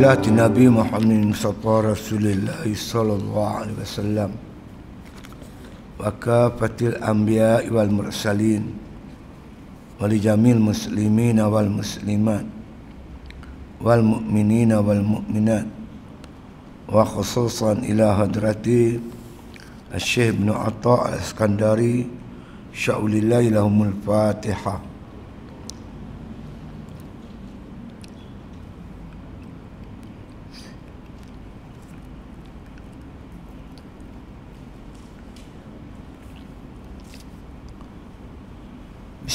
Fadilati Nabi Muhammad Sapa Rasulullah Sallallahu Alaihi Wasallam Wa kafatil anbiya wal mursalin. Wal jamil muslimin wal muslimat. Wal mu'minin wal mu'minat. Wa khususan ila hadrati. Al-Syeh bin Atta al-Iskandari Sya'ulillahi lahumul Fatihah.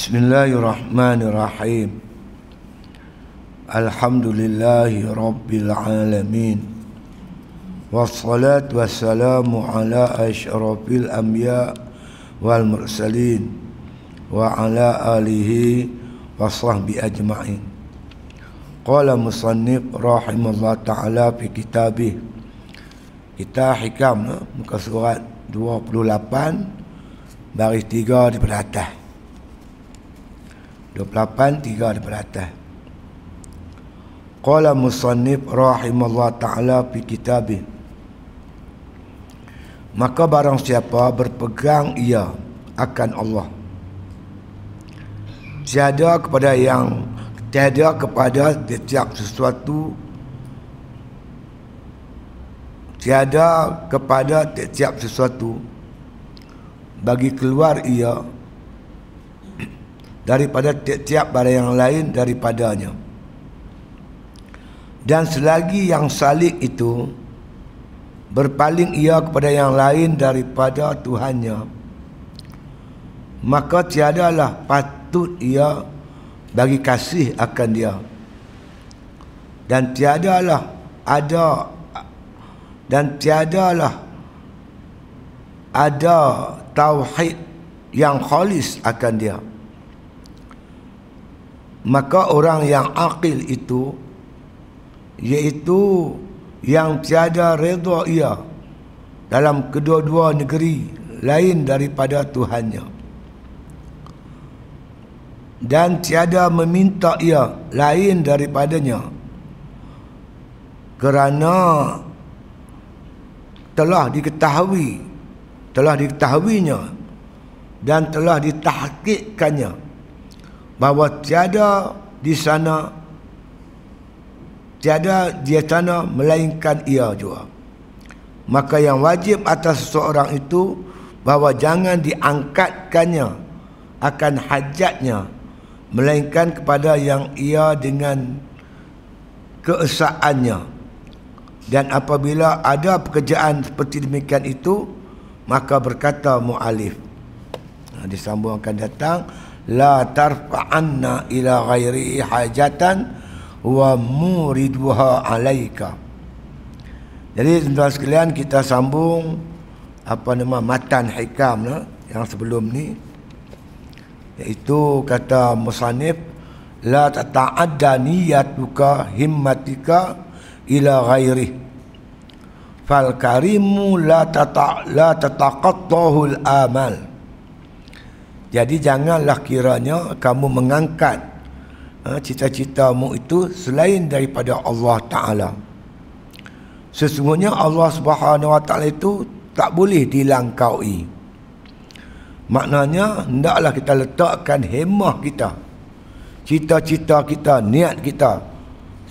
Bismillahirrahmanirrahim. Alhamdulillahi Rabbil Alamin. Wassalatu wassalamu ala ashrafil anbiya wal mursalin Wa ala alihi wa sahbihi ajma'in. Qala musannib rahimahullah ta'ala fi kitabih. Kita hikam muka surat 28 Baris 3 daripada atas 28 3 daripada atas. Qala musannif rahimallah ta'ala fi kitabih. Maka barang siapa berpegang ia akan Allah. Tiada kepada yang Tiada kepada setiap sesuatu Tiada kepada setiap sesuatu. Bagi keluar ia daripada tiap-tiap barang yang lain daripadanya. Dan selagi yang salik itu berpaling ia kepada yang lain daripada Tuhannya maka tiadalah patut ia bagi kasih akan dia. Dan tiadalah ada dan tiadalah ada tauhid yang khalis akan dia maka orang yang akil itu iaitu yang tiada redha ia dalam kedua-dua negeri lain daripada Tuhannya. Dan tiada meminta ia lain daripadanya. Kerana telah diketahui telah diketahuinya dan telah ditahkikkannya bahawa tiada di sana tiada di sana melainkan ia juga. Maka yang wajib atas seseorang itu bahawa jangan diangkatkannya akan hajatnya melainkan kepada yang ia dengan keesaannya. Dan apabila ada pekerjaan seperti demikian itu maka berkata mu'alif. Disambung akan datang la tarfa'anna ila ghairi hajatan wa muridha alaika. Jadi tuan-tuan sekalian kita sambung apa nama matan hikam lah, yang sebelum ni. Iaitu kata musannif la tata'adda niyatuka himmatika ila ghairi. Fal karimu la tata la tataqattahu al amal jadi janganlah kiranya kamu mengangkat ha, cita-citamu itu selain daripada Allah Ta'ala. Sesungguhnya Allah Subhanahu Wa Ta'ala itu tak boleh dilangkaui. Maknanya, hendaklah kita letakkan hemah kita. Cita-cita kita, niat kita.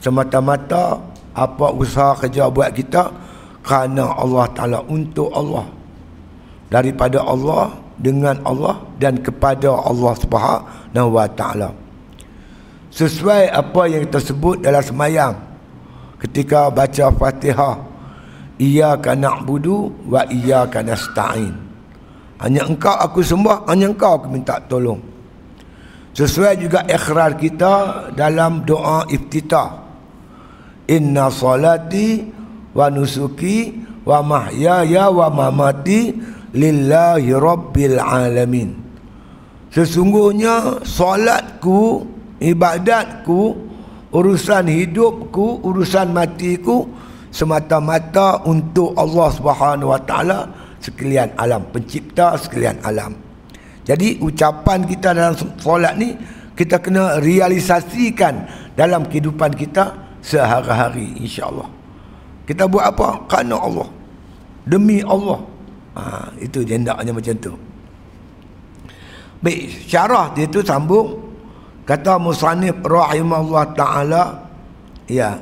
Semata-mata apa usaha kerja buat kita kerana Allah Ta'ala untuk Allah. Daripada Allah, dengan Allah dan kepada Allah Subhanahu wa taala. Sesuai apa yang kita sebut dalam semayang ketika baca Fatihah, iyyaka na'budu wa iyyaka nasta'in. Hanya engkau aku sembah, hanya engkau aku minta tolong. Sesuai juga ikhrar kita dalam doa iftitah. Inna salati wa nusuki wa mahyaya wa mamati lillahi rabbil alamin sesungguhnya solatku ibadatku urusan hidupku urusan matiku semata-mata untuk Allah Subhanahu wa taala sekalian alam pencipta sekalian alam jadi ucapan kita dalam solat ni kita kena realisasikan dalam kehidupan kita sehari-hari insya-Allah. Kita buat apa? Kerana Allah. Demi Allah. Ha, itu jendaknya macam tu. Baik, syarah dia tu sambung kata musannif rahimahullah taala ya.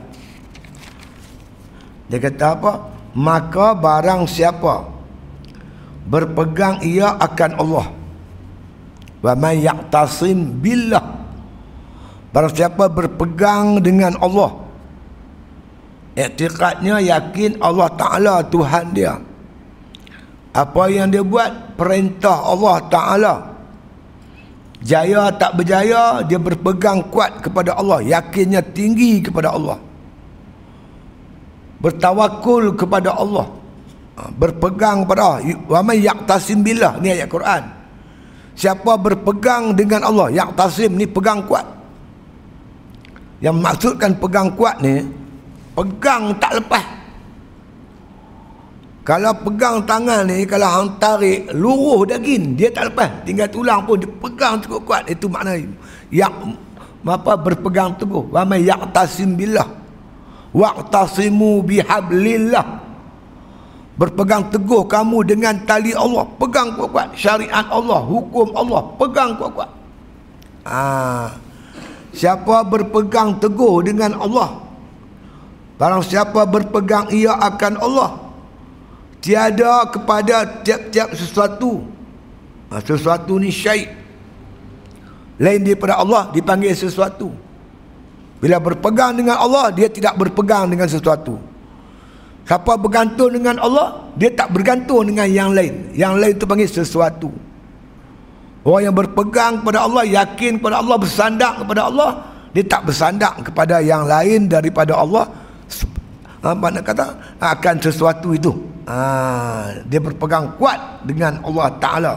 Dia kata apa? Maka barang siapa berpegang ia akan Allah. Wa may ya'tasim billah Barang siapa berpegang dengan Allah Iktiqatnya yakin Allah Ta'ala Tuhan dia Apa yang dia buat? Perintah Allah Ta'ala. Jaya tak berjaya Dia berpegang kuat kepada Allah. Yakinnya tinggi kepada Allah. Bertawakul kepada Allah. Ha, Berpegang kepada Allah. Wa man yaktasim billah. Ni ayat Quran. Siapa berpegang dengan Allah Yaktasim ni pegang kuat. Yang maksudkan pegang kuat ni Pegang tak lepas Kalau pegang tangan ni Kalau hang tarik Luruh daging Dia tak lepas. Tinggal tulang pun Dia pegang cukup kuat Itu makna Yang apa berpegang teguh. Wa may yaqtasim billah. Waqtasimu bihablillah. Berpegang teguh kamu dengan tali Allah. Pegang kuat-kuat. Syariat Allah hukum Allah. Pegang kuat-kuat. Ah Siapa berpegang teguh dengan Allah Barang siapa berpegang ia akan Allah Tiada kepada tiap-tiap sesuatu. Ha, Sesuatu ni syaih Lain daripada Allah dipanggil sesuatu. Bila berpegang dengan Allah Dia tidak berpegang dengan sesuatu. Siapa bergantung dengan Allah Dia tak bergantung dengan yang lain. Yang lain itu panggil sesuatu. Orang yang berpegang kepada Allah, yakin kepada Allah, bersandar kepada Allah, dia tak bersandar kepada yang lain daripada Allah. Ha, mana kata? Akan sesuatu itu. Ha, dia berpegang kuat dengan Allah Taala.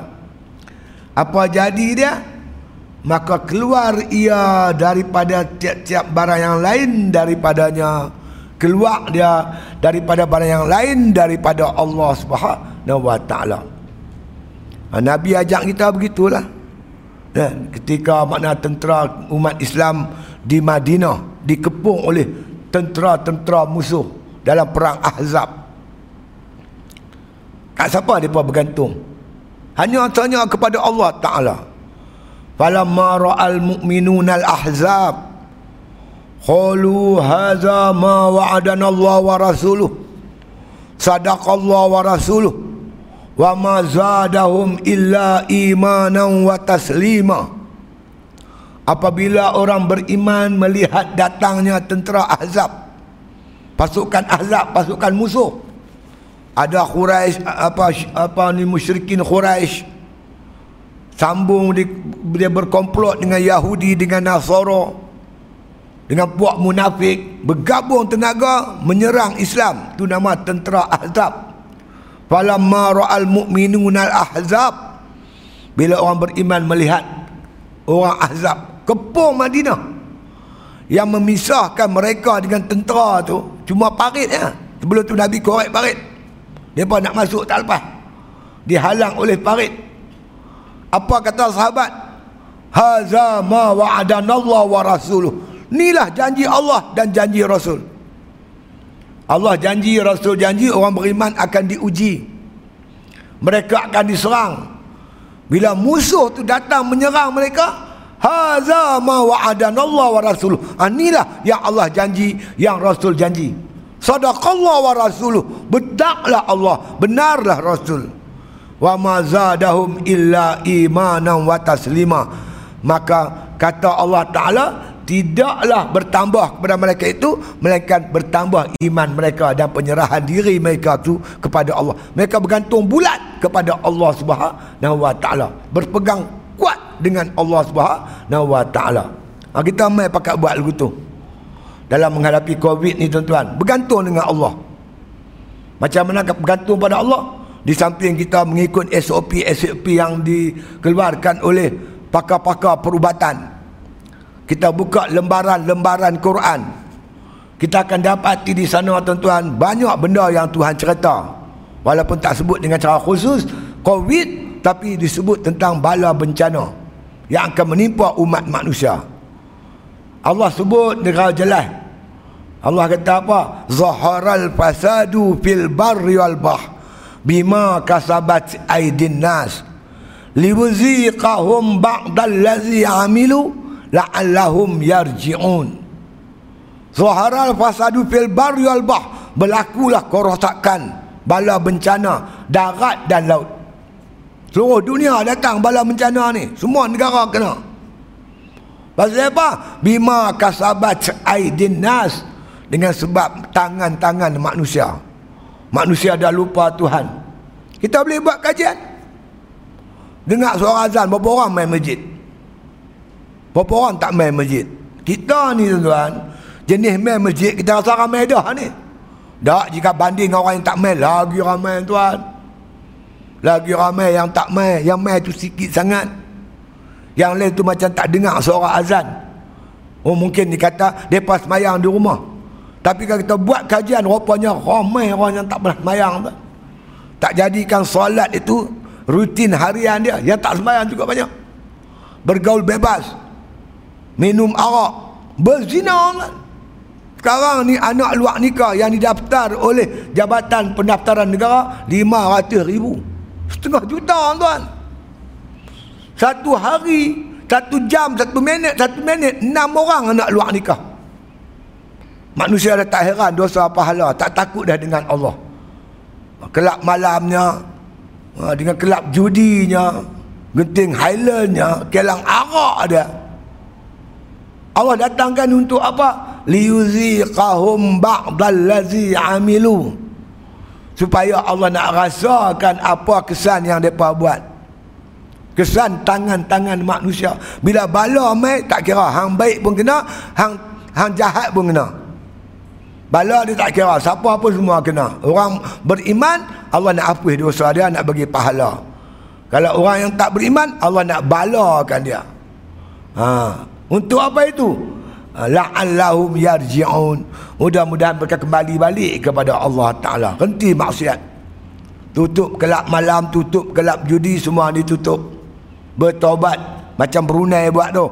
Apa jadi dia? Maka keluar ia daripada tiap-tiap barang yang lain daripadanya. Keluar dia daripada barang yang lain daripada Allah Subhanahu wa taala. Ha, Nabi ajak kita begitulah. Ya, ketika makna tentera umat Islam di Madinah dikepung oleh tentera-tentera musuh dalam perang Ahzab. Kat siapa mereka bergantung? Hanya tanya kepada Allah Ta'ala. Falamma ra'al mu'minuna al-ahzab. Qalu haza ma wa'adana Allah wa rasuluh. Sadaqallah wa rasuluh wa ma zadahum illa imanan wa taslima apabila orang beriman melihat datangnya tentera ahzab pasukan ahzab pasukan musuh ada Quraisy apa apa ni musyrikin Quraisy sambung dia berkomplot dengan Yahudi dengan Nasara dengan puak munafik bergabung tenaga menyerang Islam. Itu nama tentera ahzab. Falamma ra'al mu'minuna al-ahzab. Bila orang beriman melihat orang ahzab kepung Madinah yang memisahkan mereka dengan tentera tu cuma parit ya sebelum tu Nabi korek parit mereka nak masuk tak lepas dihalang oleh parit apa kata sahabat haza ma wa'adanallah wa rasuluh inilah janji Allah dan janji Rasul Allah janji, Rasul janji orang beriman akan diuji. Mereka akan diserang. Bila musuh tu datang menyerang mereka, haza ma wa'adana Allah wa rasuluh. Inilah yang Allah janji, yang Rasul janji. Sadaqallah wa rasuluh. Bedaklah Allah, benarlah Rasul. Wa ma zadahum illa imanan wa taslima. Maka kata Allah Taala tidaklah bertambah kepada mereka itu melainkan bertambah iman mereka dan penyerahan diri mereka itu kepada Allah mereka bergantung bulat kepada Allah Subhanahu wa taala berpegang kuat dengan Allah Subhanahu wa taala ha, kita mai pakai buat lagu tu dalam menghadapi covid ni tuan-tuan. Bergantung dengan Allah. Macam mana bergantung pada Allah? Di samping kita mengikut SOP SOP yang dikeluarkan oleh pakar-pakar perubatan. Kita buka lembaran-lembaran Quran. Kita akan dapati di sana tuan-tuan banyak benda yang Tuhan cerita. Walaupun tak sebut dengan cara khusus covid tapi disebut tentang bala bencana yang akan menimpa umat manusia Allah sebut negara jelas Allah kata apa? Zaharal fasadu fil barri wal bah bima kasabat aidin nas. Liwziqahum ba'dal ladzi amilu la'allahum yarji'un. Zaharal fasadu fil barri wal bah berlakulah kerosakan bala bencana darat dan laut. Seluruh dunia datang bala bencana ni. Semua negara kena pasal apa? Bima kasabat aidin nas dengan sebab tangan-tangan manusia. Manusia dah lupa Tuhan. Kita boleh buat kajian? Dengar suara azan berapa orang main masjid? Berapa orang tak main masjid? Kita ni tuan-tuan. Jenis main masjid kita rasa ramai dah ni. Tak jika banding orang yang tak main lagi ramai tuan. Lagi ramai yang tak main. Yang main tu sikit sangat yang lain tu macam tak dengar suara azan oh mungkin dikata mereka semayang di rumah tapi kalau kita buat kajian rupanya ramai orang yang tak pernah semayang tu. Tak jadikan solat itu rutin harian dia. Yang tak semayang juga banyak. Bergaul bebas. Minum arak. Berzina kan. Sekarang ni anak luar nikah yang didaftar oleh Jabatan Pendaftaran Negara 500 ribu. Setengah juta tuan. Satu hari, satu jam, satu minit, satu minit, enam orang anak luar nikah. Manusia dah tak heran dosa pahala, tak takut dah dengan Allah. Kelab malamnya, ha, dengan kelab judinya, genting highlandnya, kelang arak dia. Allah datangkan untuk apa? Liyuziqahum ba'dal ladzi amilu. Supaya Allah nak rasakan apa kesan yang mereka buat. Kesan tangan-tangan manusia. Bila bala mai tak kira hang baik pun kena, hang hang jahat pun kena. Bala dia tak kira siapa apa semua kena. Orang beriman Allah nak hapus dosa dia nak bagi pahala. Kalau orang yang tak beriman Allah nak balakan dia. Ha, untuk apa itu? Ha, la'allahum yarji'un. Mudah-mudahan mereka kembali balik kepada Allah Taala. Henti maksiat. Tutup kelab malam, tutup kelab judi semua ditutup. Bertobat macam Brunei buat tu.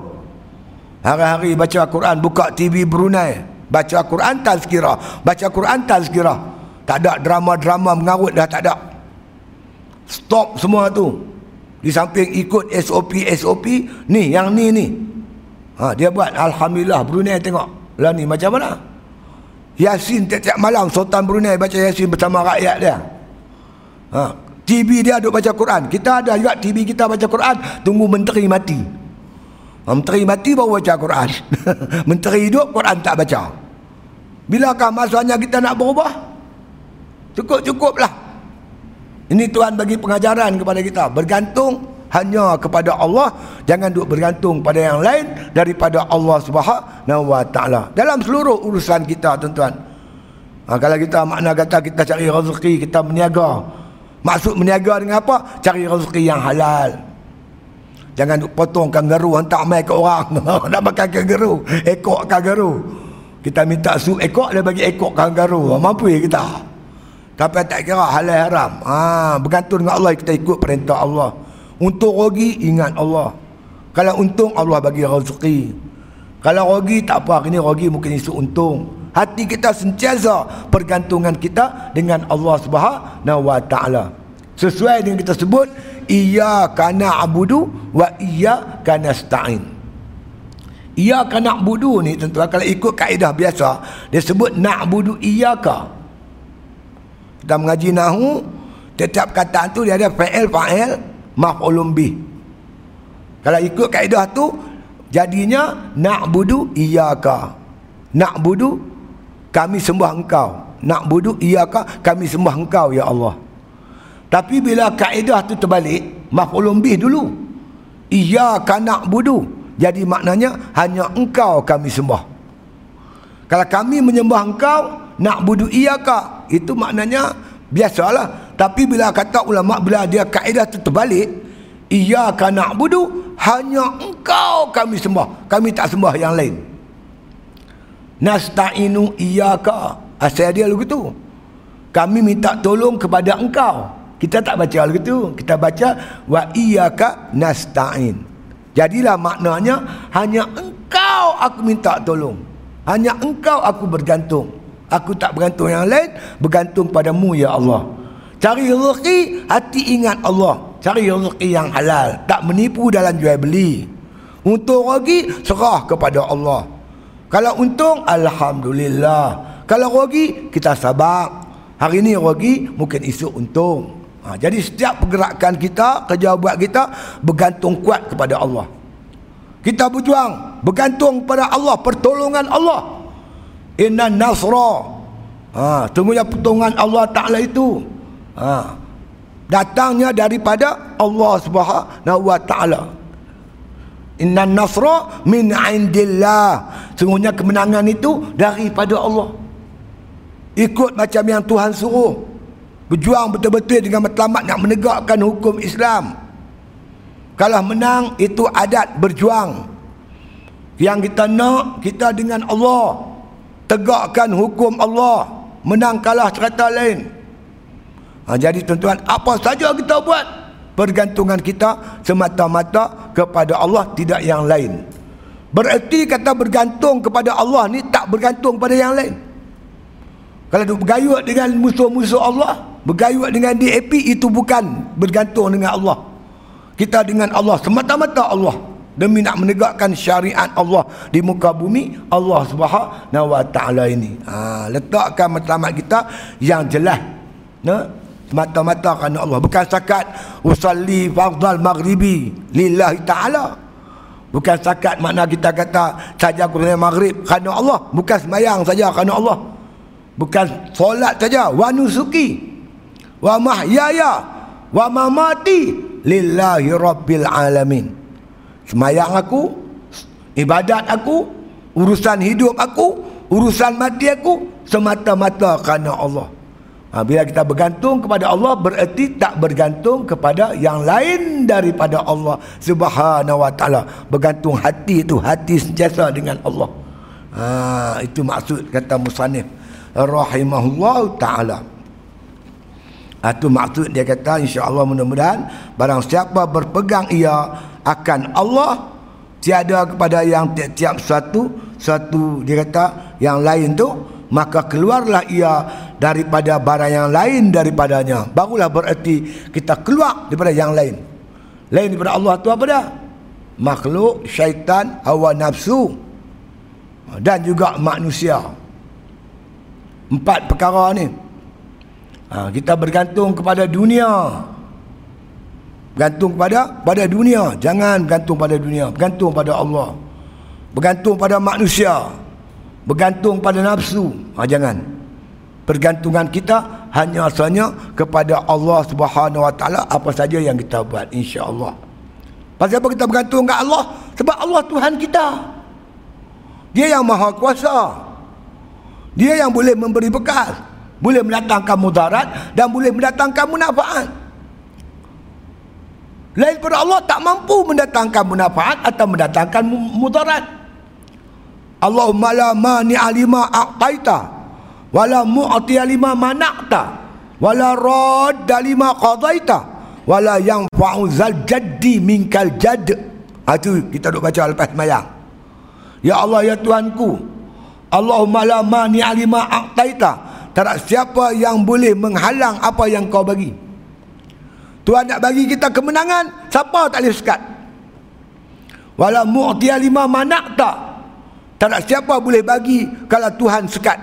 Hari-hari baca Al-Quran, buka TV Brunei. Baca Quran tazkirah. Baca Quran tazkirah. Tak ada drama-drama mengarut dah tak ada. Stop semua tu. Di samping ikut SOP-SOP. Ni, yang ni ni. Ha, dia buat Alhamdulillah Brunei tengok. Lah ni macam mana? Yasin tiap-tiap malam Sultan Brunei baca Yasin bersama rakyat dia. Ha, TV dia duduk baca Quran. Kita ada juga TV kita baca Quran. Tunggu menteri mati. Ha, menteri mati baru baca Quran. menteri hidup Quran tak baca. Bilakah masanya kita nak berubah? Cukup-cukuplah. Ini Tuhan bagi pengajaran kepada kita. Bergantung hanya kepada Allah. Jangan duk bergantung pada yang lain daripada Allah subhanahu wa ta'ala. Dalam seluruh urusan kita tuan-tuan. Ha, kalau kita makna kata kita cari rezeki, kita meniaga. Maksud meniaga dengan apa? Cari rezeki yang halal. Jangan duk potong kangaru hantar mai ke orang. nak makan kangaru. Ekor kangaru. Kita minta sup ekor dia bagi ekor kangaroo. Mampu ya kita. Tapi tak kira halal haram. Ha, bergantung dengan Allah kita ikut perintah Allah. Untuk rugi ingat Allah. Kalau untung Allah bagi rezeki. Kalau rugi tak apa, ini rugi mungkin isu untung. Hati kita sentiasa pergantungan kita dengan Allah Subhanahu wa taala. Sesuai dengan kita sebut iyyaka na'budu wa iyyaka nasta'in. Ia kan nak budu ni tentu kalau ikut kaedah biasa dia sebut nak budu iyaka. Kita mengaji nahu setiap kata tu dia ada fa'il fa'il maf'ulun bih. Kalau ikut kaedah tu jadinya nak budu iyaka. Kami sembah engkau. Nak budu iyaka kami sembah engkau ya Allah. Tapi bila kaedah tu terbalik maf'ulun bih dulu. Iyaka nak budu jadi maknanya hanya engkau kami sembah. Kalau kami menyembah engkau, nak budu iyaka, itu maknanya biasalah. Tapi bila kata ulama bila dia kaedah itu terbalik, iyaka nak budu hanya engkau kami sembah. Kami tak sembah yang lain. Nasta'inu iyaka. Asal dia lagu tu. Kami minta tolong kepada engkau. Kita tak baca lagu tu. Kita baca wa iyaka nasta'in. Jadilah maknanya hanya engkau aku minta tolong. Hanya engkau aku bergantung. Aku tak bergantung yang lain, bergantung padamu ya Allah. Cari rezeki, hati ingat Allah. Cari rezeki yang halal, tak menipu dalam jual beli. Untuk rugi, serah kepada Allah. Kalau untung, Alhamdulillah. Kalau rugi, kita sabar. Hari ini rugi, mungkin esok untung. Ha, jadi setiap pergerakan kita, kerja buat kita, bergantung kuat kepada Allah. Kita berjuang, bergantung pada Allah, pertolongan Allah. Inna nasra. Ha, tunggunya pertolongan Allah Ta'ala itu. Ha, datangnya daripada Allah Subhanahu Wa Ta'ala. Inna nasra min indillah. Sungguhnya kemenangan itu daripada Allah. Ikut macam yang Tuhan suruh. Berjuang betul-betul dengan matlamat nak menegakkan hukum Islam. Kalau menang itu adat berjuang. Yang kita nak kita dengan Allah tegakkan hukum Allah, menang kalah cerita lain. Ha, jadi tuan-tuan, apa saja kita buat pergantungan kita semata-mata kepada Allah tidak yang lain. Bererti kata bergantung kepada Allah ni tak bergantung pada yang lain. Kalau duk bergayut dengan musuh-musuh Allah, bergayut dengan DAP itu bukan bergantung dengan Allah kita dengan Allah semata-mata Allah demi nak menegakkan syariat Allah di muka bumi Allah Subhanahu wa taala ini ha, letakkan matlamat kita yang jelas nah semata-mata kerana Allah. Bukan sakat usalli fardal maghribi lillahi taala. Bukan sakat makna kita kata saja kurang maghrib. Kerana Allah. Bukan sembahyang saja kerana Allah. Bukan solat saja. Wa nusuki. Wa mahyaya. Wa mamati. Lillahi rabbil alamin. Semayang aku ibadat aku urusan hidup aku urusan mati aku semata-mata kerana Allah ha, bila kita bergantung kepada Allah bererti tak bergantung kepada yang lain daripada Allah subhanahu wa ta'ala. Bergantung hati itu hati sentiasa dengan Allah. Ha, itu maksud kata musanif rahimahullah ta'ala. Itu maksud dia kata insya-Allah mudah-mudahan barang siapa berpegang ia akan Allah tiada kepada yang tiap-tiap satu satu dia kata yang lain tu maka keluarlah ia daripada barang yang lain daripadanya. Barulah bererti kita keluar daripada yang lain. Lain daripada Allah tu apa dah? Makhluk syaitan hawa nafsu. Dan juga manusia. Empat perkara ni. Ha, kita bergantung kepada dunia. Bergantung kepada pada dunia. Jangan bergantung pada dunia. Bergantung pada Allah. Bergantung pada manusia. Bergantung pada nafsu. Ha, jangan pergantungan kita hanya sahaja kepada Allah Subhanahu Wa Taala apa saja yang kita buat insya-Allah. Pasal apa kita bergantung kepada Allah? Sebab Allah Tuhan kita. Dia yang maha kuasa. Dia yang boleh memberi bekas boleh mendatangkan mudarat dan boleh mendatangkan munafaat lain pada Allah tak mampu mendatangkan munafaat atau mendatangkan mudarat. Allahumma la mani alima aqtaita wala mu'ti alima manaqta wala rad alima qadaita wala yang fa'uzal jaddi minkal jad ha, itu kita duk baca lepas mayang ya Allah ya Tuhanku Allahumma la mani alima aqtaita tak ada siapa yang boleh menghalang apa yang kau bagi. Tuhan nak bagi kita kemenangan, siapa tak boleh sekat? Wala mu'tiya lima manak tak? Tak ada siapa boleh bagi kalau Tuhan sekat.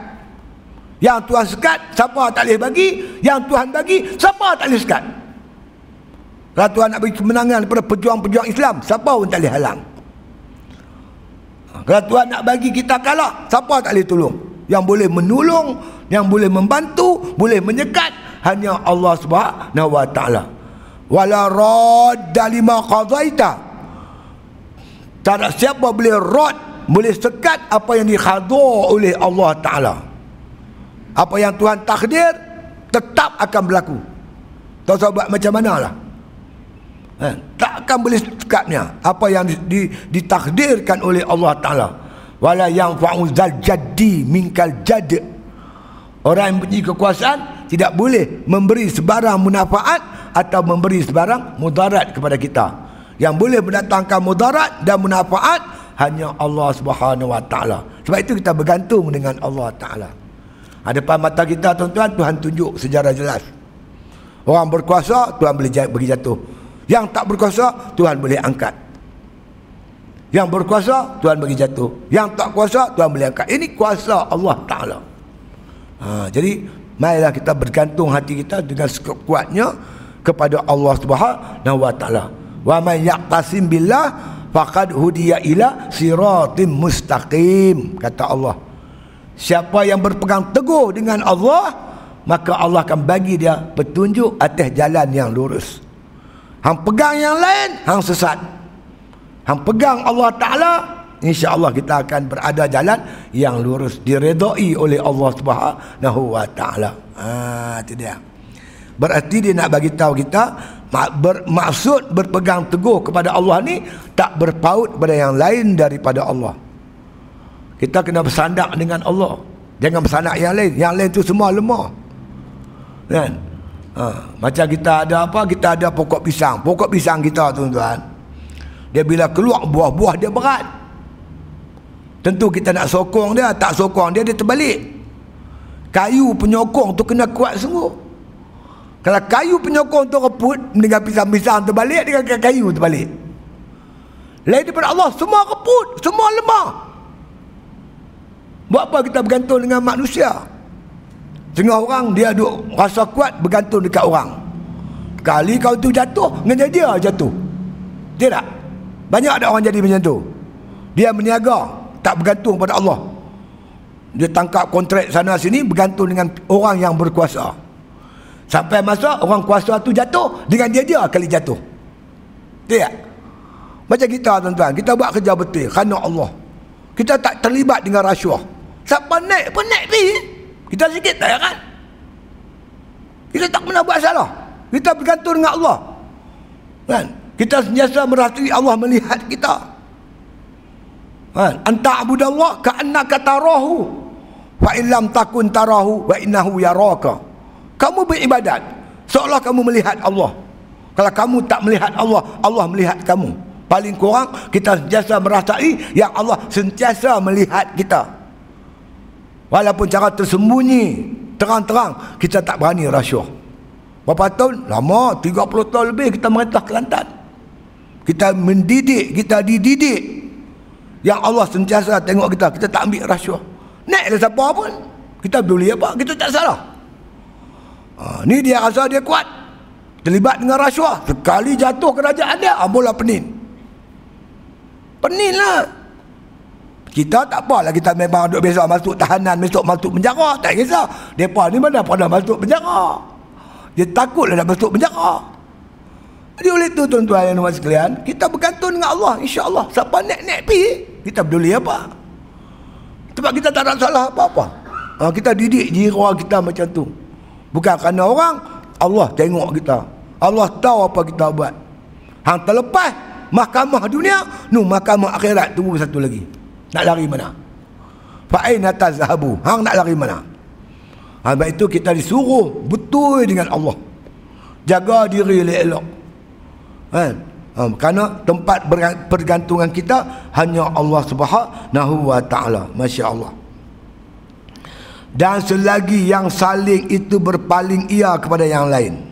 Yang Tuhan sekat, siapa tak boleh bagi? Yang Tuhan bagi, siapa tak boleh sekat? Kalau Tuhan nak bagi kemenangan kepada pejuang-pejuang Islam, siapa pun tak boleh halang. Kalau Tuhan nak bagi kita kalah, siapa tak boleh tolong? Yang boleh menolong yang boleh membantu boleh menyekat hanya Allah Subhanahu wa taala wala radda lima qadaita tak ada siapa boleh rad boleh sekat apa yang dikhadar oleh Allah taala apa yang Tuhan takdir tetap akan berlaku tahu buat macam mana lah eh, tak akan boleh sekatnya apa yang di, di, ditakdirkan oleh Allah taala wala yang fa'uzal jaddi minkal jadd Orang yang punya kekuasaan tidak boleh memberi sebarang munafaat atau memberi sebarang mudarat kepada kita. Yang boleh mendatangkan mudarat dan munafaat hanya Allah Subhanahu Wa Taala. Sebab itu kita bergantung dengan Allah Taala. Ada depan mata kita tuan-tuan Tuhan tunjuk sejarah jelas. Orang berkuasa Tuhan boleh bagi jatuh. Yang tak berkuasa Tuhan boleh angkat. Yang berkuasa Tuhan bagi jatuh. Yang tak kuasa Tuhan boleh angkat. Ini kuasa Allah Taala. Ha, jadi marilah kita bergantung hati kita dengan sekuatnya kepada Allah Subhanahu Wa Taala. Wa man yaqtasim billah faqad hudiya ila siratim mustaqim kata Allah siapa yang berpegang teguh dengan Allah maka Allah akan bagi dia petunjuk atas jalan yang lurus. Hang pegang yang lain hang sesat. Hang pegang Allah taala insya-Allah kita akan berada jalan yang lurus diredai oleh Allah Subhanahu wa taala. Ha itu dia. Berarti dia nak bagi tahu kita maksud berpegang teguh kepada Allah ni tak berpaut pada yang lain daripada Allah kita kena bersandak dengan Allah. Jangan bersandak yang lain. Yang lain tu semua lemah. Kan? Ha. macam kita ada apa kita ada pokok pisang. Pokok pisang kita tuan-tuan. Dia bila keluar buah-buah dia berat. Tentu kita nak sokong dia tak sokong dia dia terbalik. Kayu penyokong tu kena kuat sungguh. Kalau kayu penyokong tu reput dengan pisang-pisang terbalik dengan kayu terbalik. Lain daripada Allah semua reput, semua lemah. Buat apa kita bergantung dengan manusia? Tengah orang dia duk rasa kuat bergantung dekat orang. Kali kau tu jatuh, dengan dia jatuh. Tidak. Banyak ada orang jadi macam tu. Dia meniaga, tak bergantung pada Allah. Dia tangkap kontrak sana sini bergantung dengan orang yang berkuasa. Sampai masa orang kuasa tu jatuh dengan dia dia kali jatuh. Tidak. Macam kita tuan-tuan, kita buat kerja betul kerana Allah. Kita tak terlibat dengan rasuah. Siapa naik pun naik pergi. Kita sikit tak kan? Kita tak pernah buat salah. Kita bergantung dengan Allah. Kan? Kita sentiasa merasai Allah melihat kita. Kan? Anta abudallah ka'annaka tarahu. Wa illam takun tarahu wa innahu yaraka kamu beribadat seolah kamu melihat Allah kalau kamu tak melihat Allah Allah melihat kamu paling kurang kita sentiasa merasai yang Allah sentiasa melihat kita walaupun cara tersembunyi terang-terang kita tak berani rasuah berapa tahun? lama 30 tahun lebih kita merintah Kelantan kita mendidik kita dididik yang Allah sentiasa tengok kita kita tak ambil rasuah naiklah siapa pun kita boleh apa kita tak salah Ha, ni dia rasa dia kuat. Terlibat dengan rasuah. Sekali jatuh kerajaan dia, ambulah penin. Penin lah. Kita tak apalah kita memang duduk biasa masuk tahanan, masuk masuk penjara. Tak kisah. Mereka ni mana pernah masuk penjara. Dia takutlah nak masuk penjara. Jadi oleh itu tuan-tuan yang nombor sekalian, kita bergantung dengan Allah. InsyaAllah. Siapa naik-naik pergi, kita peduli apa. Sebab kita tak ada salah apa-apa. Ha, kita didik jiwa kita macam tu. Bukan kerana orang Allah tengok kita Allah tahu apa kita buat Hang terlepas Mahkamah dunia Nu mahkamah akhirat Tunggu satu lagi Nak lari mana? Fa'aina tazhabu Hang nak lari mana? Sebab itu kita disuruh Betul dengan Allah. Jaga diri elok Kan? Ha, kerana tempat pergantungan kita hanya Allah Subhanahu wa taala. Masya-Allah. Dan selagi yang saling itu berpaling ia kepada yang lain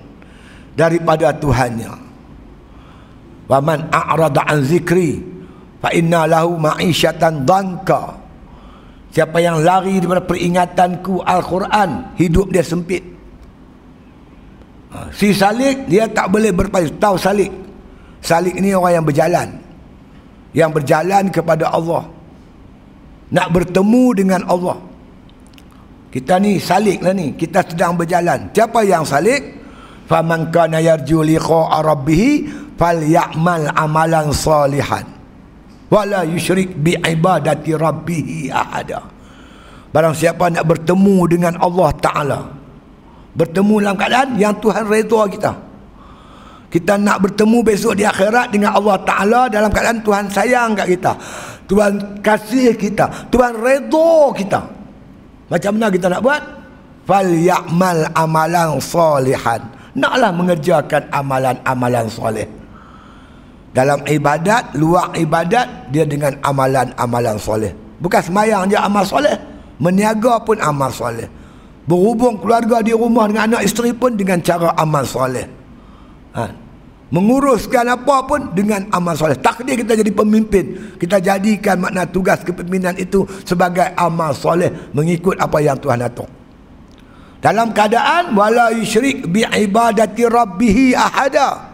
daripada Tuhannya. Wa man a'rada an zikri fa inna lahu ma'isyatan danka siapa yang lari daripada peringatanku Al-Quran hidup dia sempit ha, si salik dia tak boleh berpaling tahu salik salik ini orang yang berjalan yang berjalan kepada Allah nak bertemu dengan Allah kita ni salik lah ni. Kita sedang berjalan. Siapa yang salik? Faman kana yarju liqa'a rabbih falyamal amalan salihan. Wala yusyrik bi ibadati rabbih ahada. Barang siapa nak bertemu dengan Allah Taala. Bertemu dalam keadaan yang Tuhan redha kita. Kita nak bertemu besok di akhirat dengan Allah Taala dalam keadaan Tuhan sayang kat kita. Tuhan kasih kita, Tuhan redha kita. Macam mana kita nak buat? Fal ya'mal amalan salihan. Naklah mengerjakan amalan-amalan soleh. Dalam ibadat luar ibadat dia dengan amalan-amalan soleh. Bukan semayang je amal soleh. Meniaga pun amal soleh. Berhubung keluarga di rumah dengan anak isteri pun dengan cara amal soleh. Ha. menguruskan apa pun dengan amal soleh. Takdir kita jadi pemimpin. Kita jadikan makna tugas kepimpinan itu sebagai amal soleh mengikut apa yang Tuhan atur. Dalam keadaan wala yusyrik bi ibadati rabbih ahada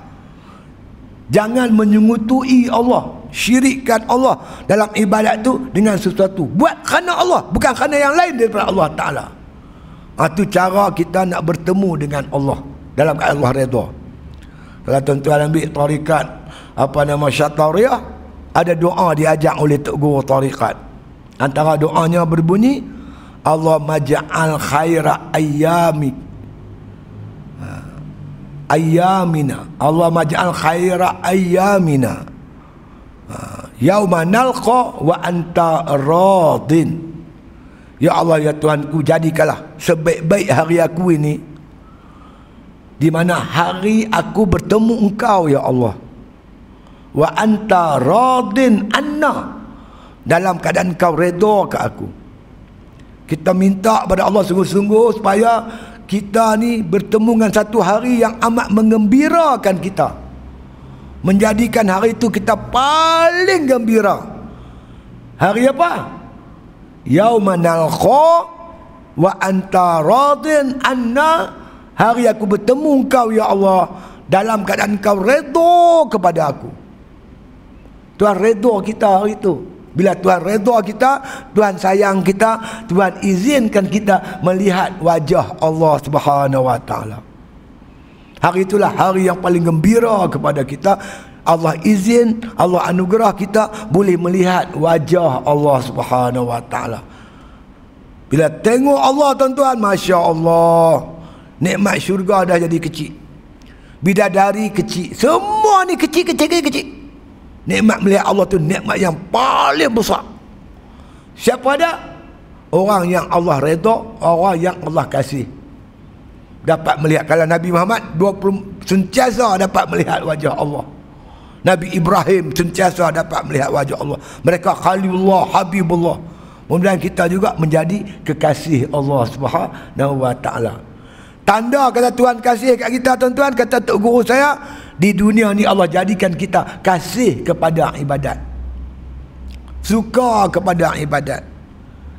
jangan menyungutui Allah. Syirikkan Allah dalam ibadat tu dengan sesuatu. Buat kerana Allah bukan kerana yang lain daripada Allah Taala. Itu ha, cara kita nak bertemu dengan Allah dalam keadaan Allah redha. Kalau tuan-tuan ambil tarikat apa nama syatariyah ada doa diajak oleh tok guru tarikat. Antara doanya berbunyi Allah maja'al khaira ayyami ha. Ayyamina. Allah maja'al khaira ayyamina. Ha. yauma nalqa wa anta radin. Ya Allah ya Tuhanku jadikanlah sebaik-baik hari aku ini di mana hari aku bertemu engkau ya Allah. Wa anta radin anna. Dalam keadaan kau redha ke aku. Kita minta kepada Allah sungguh-sungguh supaya kita ni bertemu dengan satu hari yang amat mengembirakan kita. Menjadikan hari itu kita paling gembira. Hari apa? Yauma nalqa wa anta radin anna hari aku bertemu engkau ya Allah dalam keadaan kau redha kepada aku. Tuhan redha kita hari itu. Bila Tuhan redha kita, Tuhan sayang kita, Tuhan izinkan kita melihat wajah Allah Subhanahu wa taala. Hari itulah hari yang paling gembira kepada kita. Allah izin, Allah anugerah kita boleh melihat wajah Allah Subhanahu wa taala. Bila tengok Allah tuan-tuan, masya-Allah, nikmat syurga dah jadi kecil. Bidadari kecil, semua ni kecil-kecil-kecil. Nikmat melihat Allah tu nikmat yang paling besar. Siapa ada? Orang yang Allah redha, orang yang Allah kasih. Dapat melihat kalau Nabi Muhammad 20 sentiasa dapat melihat wajah Allah. Nabi Ibrahim sentiasa dapat melihat wajah Allah. Mereka Khalilullah, Habibullah. Kemudian kita juga menjadi kekasih Allah Subhanahu wa taala. Tanda kata Tuhan kasih kat kita tuan-tuan kata tok guru saya di dunia ni Allah jadikan kita kasih kepada ibadat. Suka kepada ibadat.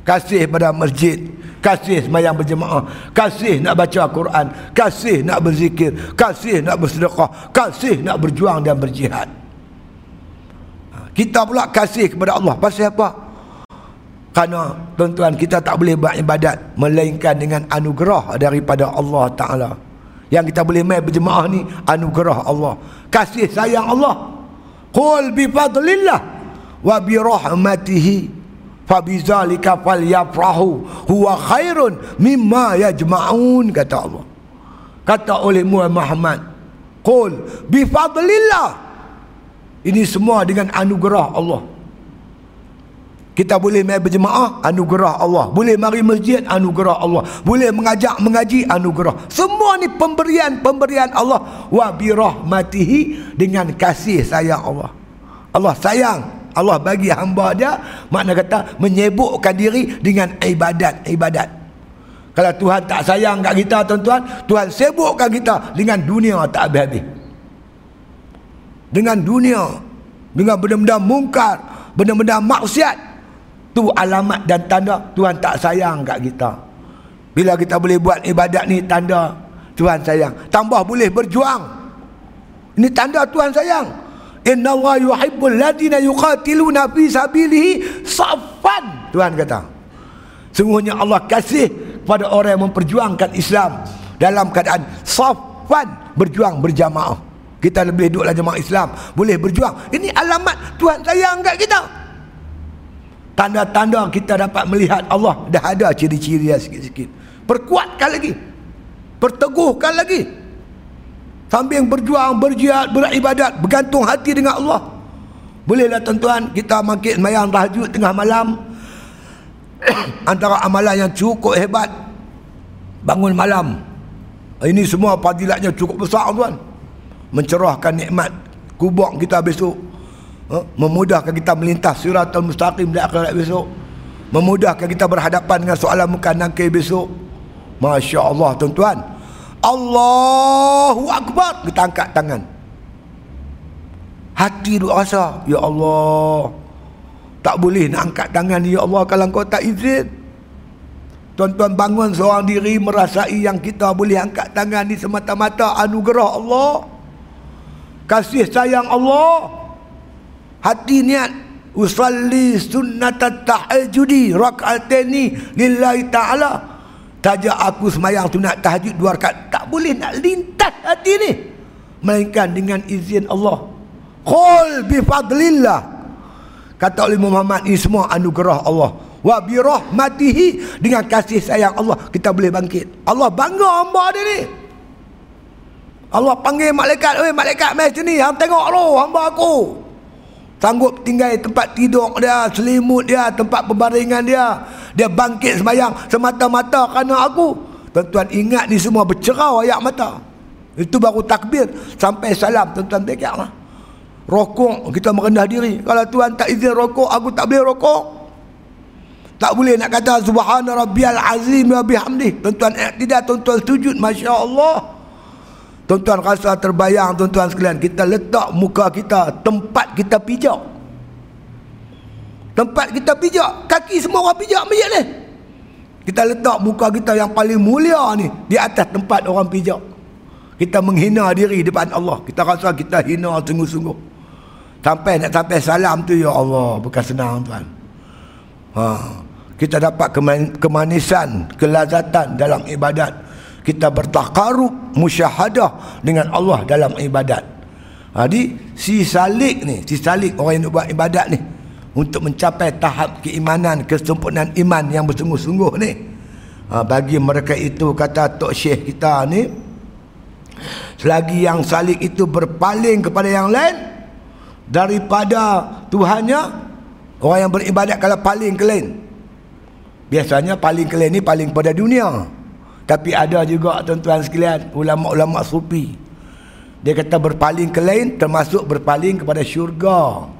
Kasih pada masjid. Kasih semayang berjemaah. Kasih nak baca Quran. Kasih nak berzikir. Kasih nak bersedekah. Kasih nak berjuang dan berjihad. Ha, kita pula kasih kepada Allah. Pasal apa? Kerana tuan-tuan kita tak boleh buat ibadat melainkan dengan anugerah daripada Allah Taala yang kita boleh mai berjemaah ni anugerah Allah. Kasih sayang Allah. Qul bi fadlillah wa bi rahmatihi fa bizalika falyafrahu. Huwa khairun mimma yajma'un kata Allah. Kata oleh Muhammad qul bi fadlillah. Ini semua dengan anugerah Allah kita boleh mai berjemaah anugerah Allah. Boleh mari masjid anugerah Allah. Boleh mengajak mengaji anugerah. Semua ni pemberian-pemberian Allah. Wa bi rahmatihi dengan kasih sayang Allah. Allah sayang. Allah bagi hamba dia makna kata menyebukkan diri dengan ibadat-ibadat kalau Tuhan tak sayang kat kita tuan-tuan Tuhan sibukkan kita dengan dunia tak habis-habis. Dengan dunia dengan benda-benda mungkar benda-benda maksiat tu alamat dan tanda Tuhan tak sayang kat kita. Bila kita boleh buat ibadat ni tanda Tuhan sayang. Tambah boleh berjuang. Ini tanda Tuhan sayang. Inna Allah yuhibbul ladina yuqatiluna fi sabilihi safan Tuhan kata. Sungguhnya Allah kasih kepada orang yang memperjuangkan Islam dalam keadaan safan berjuang berjamaah. Kita lebih duduklah jemaah Islam boleh berjuang. Ini alamat Tuhan sayang kat kita tanda-tanda kita dapat melihat Allah dah ada ciri-ciri sikit-sikit. Perkuatkan lagi. Perteguhkan lagi. Sambil berjuang berjihad beribadat bergantung hati dengan Allah. Bolehlah tuan-tuan kita makin mayang tahajud tengah malam. Antara amalan yang cukup hebat bangun malam. Ini semua fadilatnya cukup besar tuan mencerahkan nikmat kubur kita besok ha? memudahkan kita melintas siratul mustaqim di akhirat besok. Memudahkan kita berhadapan dengan soalan muka nangkir besok. Masya Allah tuan-tuan. Allahu Akbar. Kita angkat tangan. Hati duk rasa Ya Allah tak boleh nak angkat tangan Ya Allah kalau kau tak izin. Tuan-tuan bangun seorang diri merasai yang kita boleh angkat tangan ni semata-mata anugerah Allah. Kasih sayang Allah hati niat. Usalli sunnat tahajudi rakaatini lillahi ta'ala. Tajak aku semayang sunat tahajud dua rakaat tak boleh nak lintas hati ni. Melainkan dengan izin Allah. Qul bi fadlillah. Kata oleh Muhammad ini semua anugerah Allah. Wa bi rahmatihi dengan kasih sayang Allah kita boleh bangkit. Allah bangga hamba dia ni. Allah panggil malaikat, "Oi malaikat mai sini, hang tengok lu hamba aku." Sanggup tinggal tempat tidur dia, selimut dia, tempat pembaringan dia. Dia bangkit semayang semata-mata kerana aku. Tuan-tuan ingat ni semua bercerau ayat mata. Itu baru takbir sampai salam tuan-tuan bekaklah. Rokok kita merendah diri. Kalau tuan tak izin rokok, aku tak boleh rokok. Tak boleh nak kata subhana rabbiyal azim wa bihamdi. Tuan-tuan tidak tuan-tuan sujud masya-Allah. Tuan-tuan rasa terbayang tuan-tuan sekalian kita letak muka kita tempat kita pijak. Tempat kita pijak, kaki semua orang pijak masjid ni. Kita letak muka kita yang paling mulia ni di atas tempat orang pijak. Kita menghina diri depan Allah. Kita rasa kita hina sungguh-sungguh. Sampai nak sampai salam tu ya Allah, bukan senang tuan. Ha, kita dapat kemanisan, kelazatan dalam ibadat kita bertakarub musyahadah dengan Allah dalam ibadat. Jadi si salik ni, si salik orang yang buat ibadat ni untuk mencapai tahap keimanan, kesempurnaan iman yang bersungguh-sungguh ni. Ha, bagi mereka itu kata Tok Syekh kita ni selagi yang salik itu berpaling kepada yang lain daripada Tuhannya orang yang beribadat kalau paling ke lain biasanya paling ke lain ni paling pada dunia tapi ada juga tuan-tuan sekalian ulama-ulama sufi. Dia kata berpaling ke lain termasuk berpaling kepada syurga.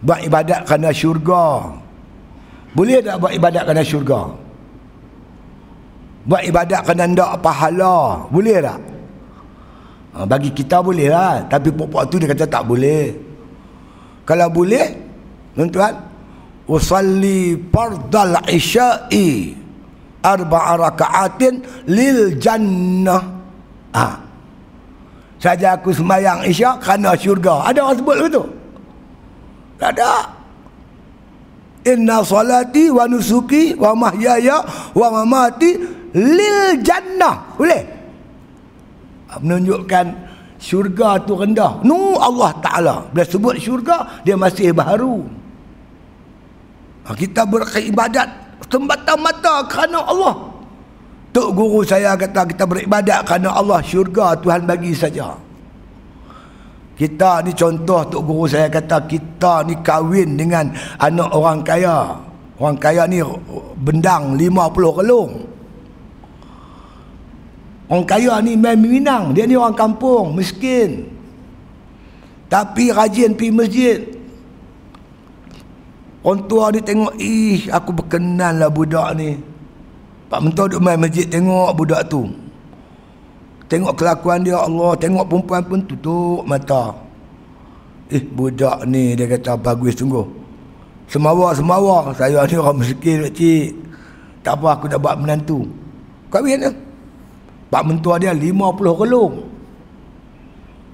Buat ibadat kerana syurga. Boleh tak buat ibadat kerana syurga? Buat ibadat kerana ndak pahala. Boleh tak? Ha, bagi kita boleh lah. Tapi pokok tu dia kata tak boleh. Kalau boleh, tuan-tuan, usalli fardal isya'i arba'a raka'atin lil jannah. Ah saja aku sembahyang isyak kerana syurga. Ada orang sebut begitu? Tak ada. Inna salati wa nusuki wa mahyaya wa mamati lil jannah. Boleh? Menunjukkan syurga tu rendah. Nu Allah Ta'ala. Bila sebut syurga dia masih baru. Kita beribadat semata-mata kerana Allah. Tok guru saya kata kita beribadat kerana Allah. Syurga Tuhan bagi saja. Kita ni contoh Tok guru saya kata kita ni kahwin dengan anak orang kaya. Orang kaya ni bendang 50 kelung. Orang kaya ni main minang. Dia ni orang kampung miskin. Tapi rajin pergi masjid Orang tua ni tengok, ih aku berkenan lah budak ni. Pak Mentua duduk main masjid tengok budak tu. Tengok kelakuan dia Allah, tengok perempuan pun tutup mata. Eh budak ni dia kata bagus sungguh. Semawa-semawa, saya ni orang miskin cik. Tak apa aku dah buat menantu. Kahwin dia. Pak Mentua dia 50 kelung.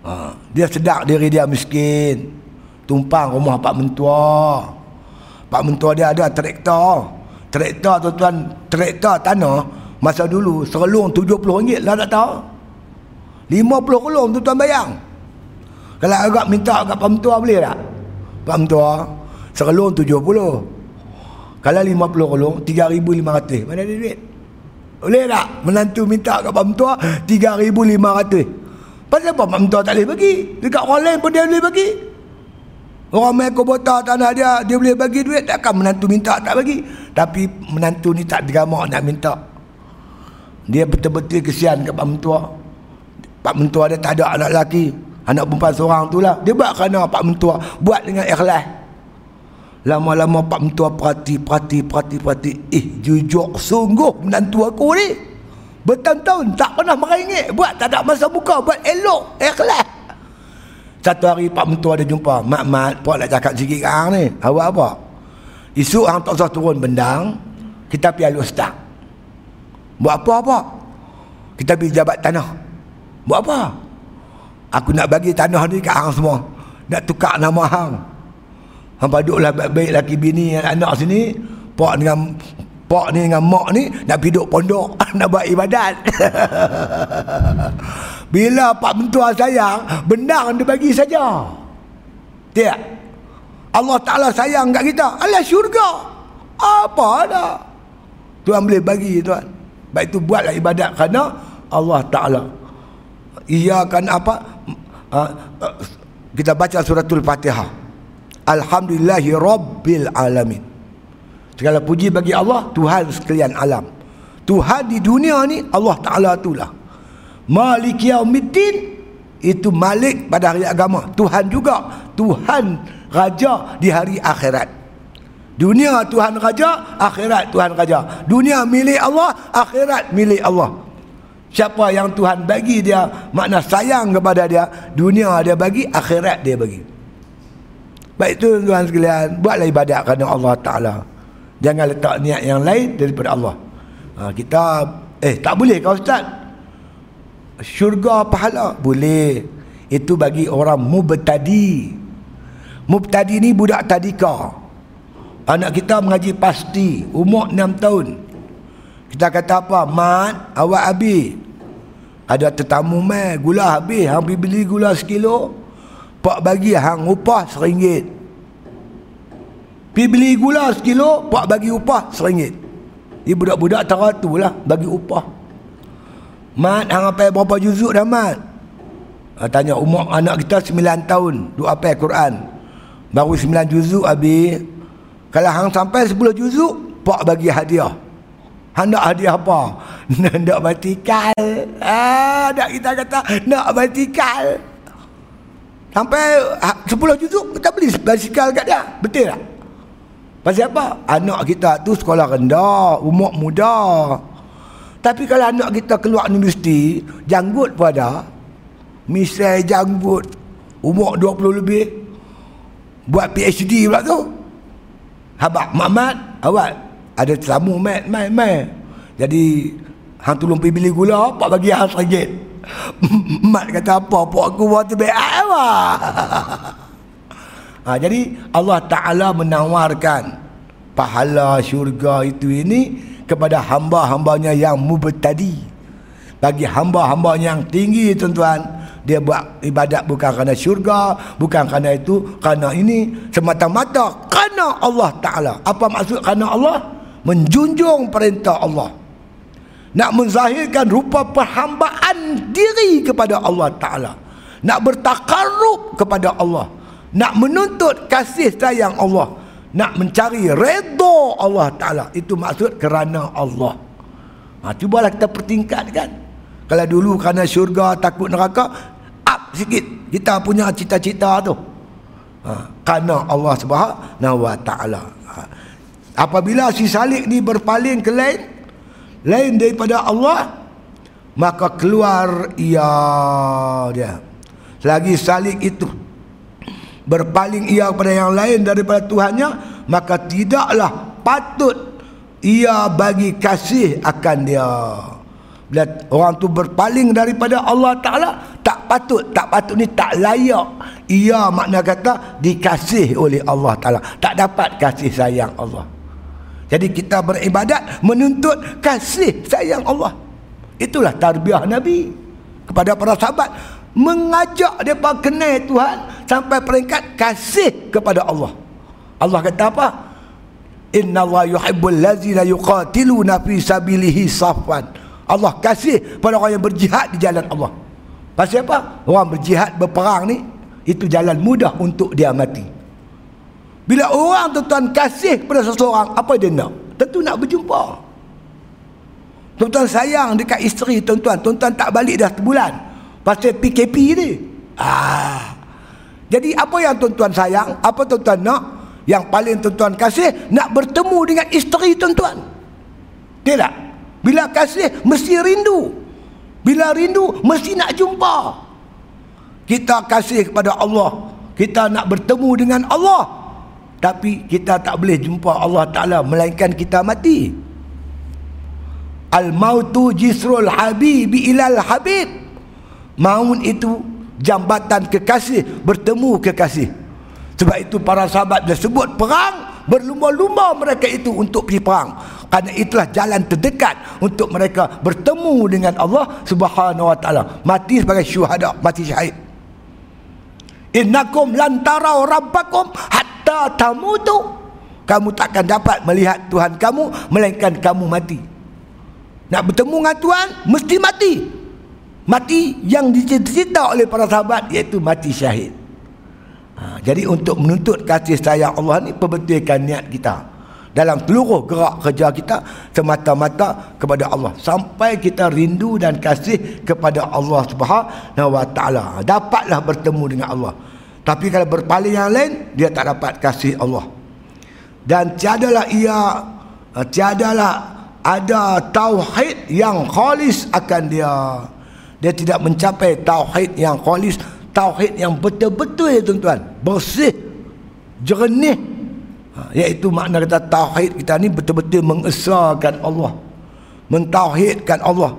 Ha, dia sedar diri dia miskin. Tumpang rumah Pak Mentua. Pak mentua dia ada traktor. Traktor tuan-tuan, traktor tanah masa dulu serelung RM70 lah tak tahu. RM50 kelung tuan-tuan bayang. Kalau agak minta agak pak mentua boleh tak? Pak mentua serelung RM70. Kalau RM50 kelung RM3,500. Mana ada duit? Boleh tak? Menantu minta agak pak mentua RM3,500. Pasal apa pak mentua tak boleh bagi? Dekat orang lain pun dia boleh bagi. Orang main kubota tanah dia, dia boleh bagi duit, takkan menantu minta tak bagi. Tapi menantu ni tak digamak nak minta. Dia betul-betul kesian ke Pak Mentua. Pak Mentua dia tak ada anak lelaki. Anak perempuan seorang tu lah. Dia buat kerana pak mentua. Buat dengan ikhlas. Lama-lama pak mentua perhati, perhati, perhati, perhati. Eh, jujur sungguh menantu aku ni. Bertahun-tahun tak pernah meringit. Buat tak ada masa buka. Buat elok, ikhlas. Satu hari pak mentua dia jumpa. Mak, mat, pak nak cakap sikit kan ni. Awak apa? Isu hang tak usah turun bendang. Kita pergi alus tak. Buat apa-apa? Kita pergi jabat tanah. Buat apa? Aku nak bagi tanah ni kat hang semua. Nak tukar nama hang. Hang paduklah baik-baik laki bini anak sini. Pak dengan pak ni dengan mak ni nak pergi duduk pondok nak buat ibadat. Bila pak mentua sayang, benar dia bagi saja. Tidak. Allah Ta'ala sayang kat kita. Alah syurga. Apa ada? Tuhan boleh bagi tuan. Baik itu buatlah ibadat kerana Allah Ta'ala. Ia akan apa? uh, uh, kita baca suratul fatihah alhamdulillahi rabbil alamin segala puji bagi Allah Tuhan sekalian alam Tuhan di dunia ni Allah Ta'ala itulah Malik yaumiddin itu malik pada hari agama Tuhan juga Tuhan Raja di hari akhirat Dunia Tuhan Raja Akhirat Tuhan Raja Dunia milik Allah Akhirat milik Allah Siapa yang Tuhan bagi dia makna sayang kepada dia, dunia dia bagi, akhirat dia bagi. Baik tu tuan sekalian, buatlah ibadat kerana Allah Taala. Jangan letak niat yang lain daripada Allah. Ha, kita eh tak boleh kau ustaz. Syurga pahala boleh. Itu bagi orang mubtadi. Mubtadi ni budak tadika. Anak kita mengaji pasti umur 6 tahun. Kita kata apa? Mat, awak habis. Ada tetamu mai, gula habis. Hang pergi beli gula sekilo. Pak bagi hang upah seringgit. Pergi beli gula sekilo, pak bagi upah seringgit. Ini budak-budak teratu lah bagi upah. Mat, hang apa berapa juzuk dah mat? Ha, tanya umur anak kita sembilan tahun. Dua apa Quran. Baru sembilan juzuk habis. Kalau hang sampai sepuluh juzuk, pak bagi hadiah. Hendak hadiah apa? Nak batikal. Ah, nak kita kata nak batikal. Sampai ha, sepuluh juzuk kita beli basikal kat dia. Betul tak? Pasal apa? Anak kita tu sekolah rendah, umur muda. Tapi kalau anak kita keluar universiti, janggut pun ada. Misal janggut, umur 20 lebih. Buat PhD pula tu. Habak Mamat, awak ada tetamu mai mai mai jadi hang tolong pergi beli gula pak bagi hang ringgit mat kata apa pak aku buat tu baik apa ha, jadi Allah Taala menawarkan pahala syurga itu ini kepada hamba-hambanya yang mubtadi. Bagi hamba-hamba yang tinggi tuan-tuan dia buat ibadat bukan kerana syurga bukan kerana itu kerana ini semata-mata kerana Allah Ta'ala. Apa maksud kerana Allah? Menjunjung perintah Allah. Nak menzahirkan rupa perhambaan diri kepada Allah Ta'ala. Nak bertakarub kepada Allah. Nak menuntut kasih sayang Allah nak mencari redha Allah Ta'ala. Itu maksud kerana Allah. Ha, cubalah kita pertingkatkan. Kalau dulu kerana syurga takut neraka up sikit. Kita punya cita-cita tu. Ha, kerana Allah Subhanahu wa Ta'ala. Ha, apabila si salik ni berpaling ke lain lain daripada Allah maka keluar ia dia. Lagi salik itu berpaling ia kepada yang lain daripada Tuhannya maka tidaklah patut ia bagi kasih akan dia. Bila orang tu berpaling daripada Allah Ta'ala tak patut tak patut ni tak layak. Ia makna kata dikasih oleh Allah Ta'ala. Tak dapat kasih sayang Allah. Jadi kita beribadat menuntut kasih sayang Allah. Itulah tarbiyah Nabi kepada para sahabat mengajak depa kenal Tuhan sampai peringkat kasih kepada Allah. Allah kata apa? Inna Allah yuhibbul ladzina yuqatiluna fi sabilihi safwan. Allah kasih pada orang yang berjihad di jalan Allah. Pasal apa? Orang berjihad berperang ni itu jalan mudah untuk dia mati. Bila orang tuan-tuan kasih pada seseorang, apa dia nak? Tentu nak berjumpa. Tuan-tuan sayang dekat isteri tuan-tuan. Tuan-tuan tak balik dah sebulan. Pasal PKP ni. Ah. Jadi apa yang tuan-tuan sayang? Apa tuan-tuan nak? Yang paling tuan-tuan kasih nak bertemu dengan isteri tuan-tuan. Tidak. Bila kasih mesti rindu. Bila rindu mesti nak jumpa. Kita kasih kepada Allah. Kita nak bertemu dengan Allah. Tapi kita tak boleh jumpa Allah Ta'ala melainkan kita mati. Al-mautu jisrul habibi ilal habib. Maut itu jambatan kekasih bertemu kekasih. Sebab itu para sahabat dia sebut perang berlumba-lumba mereka itu untuk pergi perang. Kerana itulah jalan terdekat untuk mereka bertemu dengan Allah subhanahu wa ta'ala. Mati sebagai syuhada mati syahid. Innakum lantarau rabbakum hatta tamutu. Kamu takkan dapat melihat Tuhan kamu melainkan kamu mati. Nak bertemu dengan Tuhan mesti mati mati yang dicita oleh para sahabat iaitu mati syahid. Ha, jadi untuk menuntut kasih sayang Allah ni perbetulkan niat kita. Dalam seluruh gerak kerja kita semata-mata kepada Allah. Sampai kita rindu dan kasih kepada Allah Subhanahu wa taala. Dapatlah bertemu dengan Allah. Tapi kalau berpaling yang lain dia tak dapat kasih Allah. Dan tiadalah ia tiadalah ada tauhid yang khalis akan dia dia tidak mencapai tauhid yang khalis tauhid yang betul-betul ya tuan-tuan. Bersih jernih. Ha, iaitu makna kata tauhid kita ni betul-betul mengesahkan Allah mentauhidkan Allah.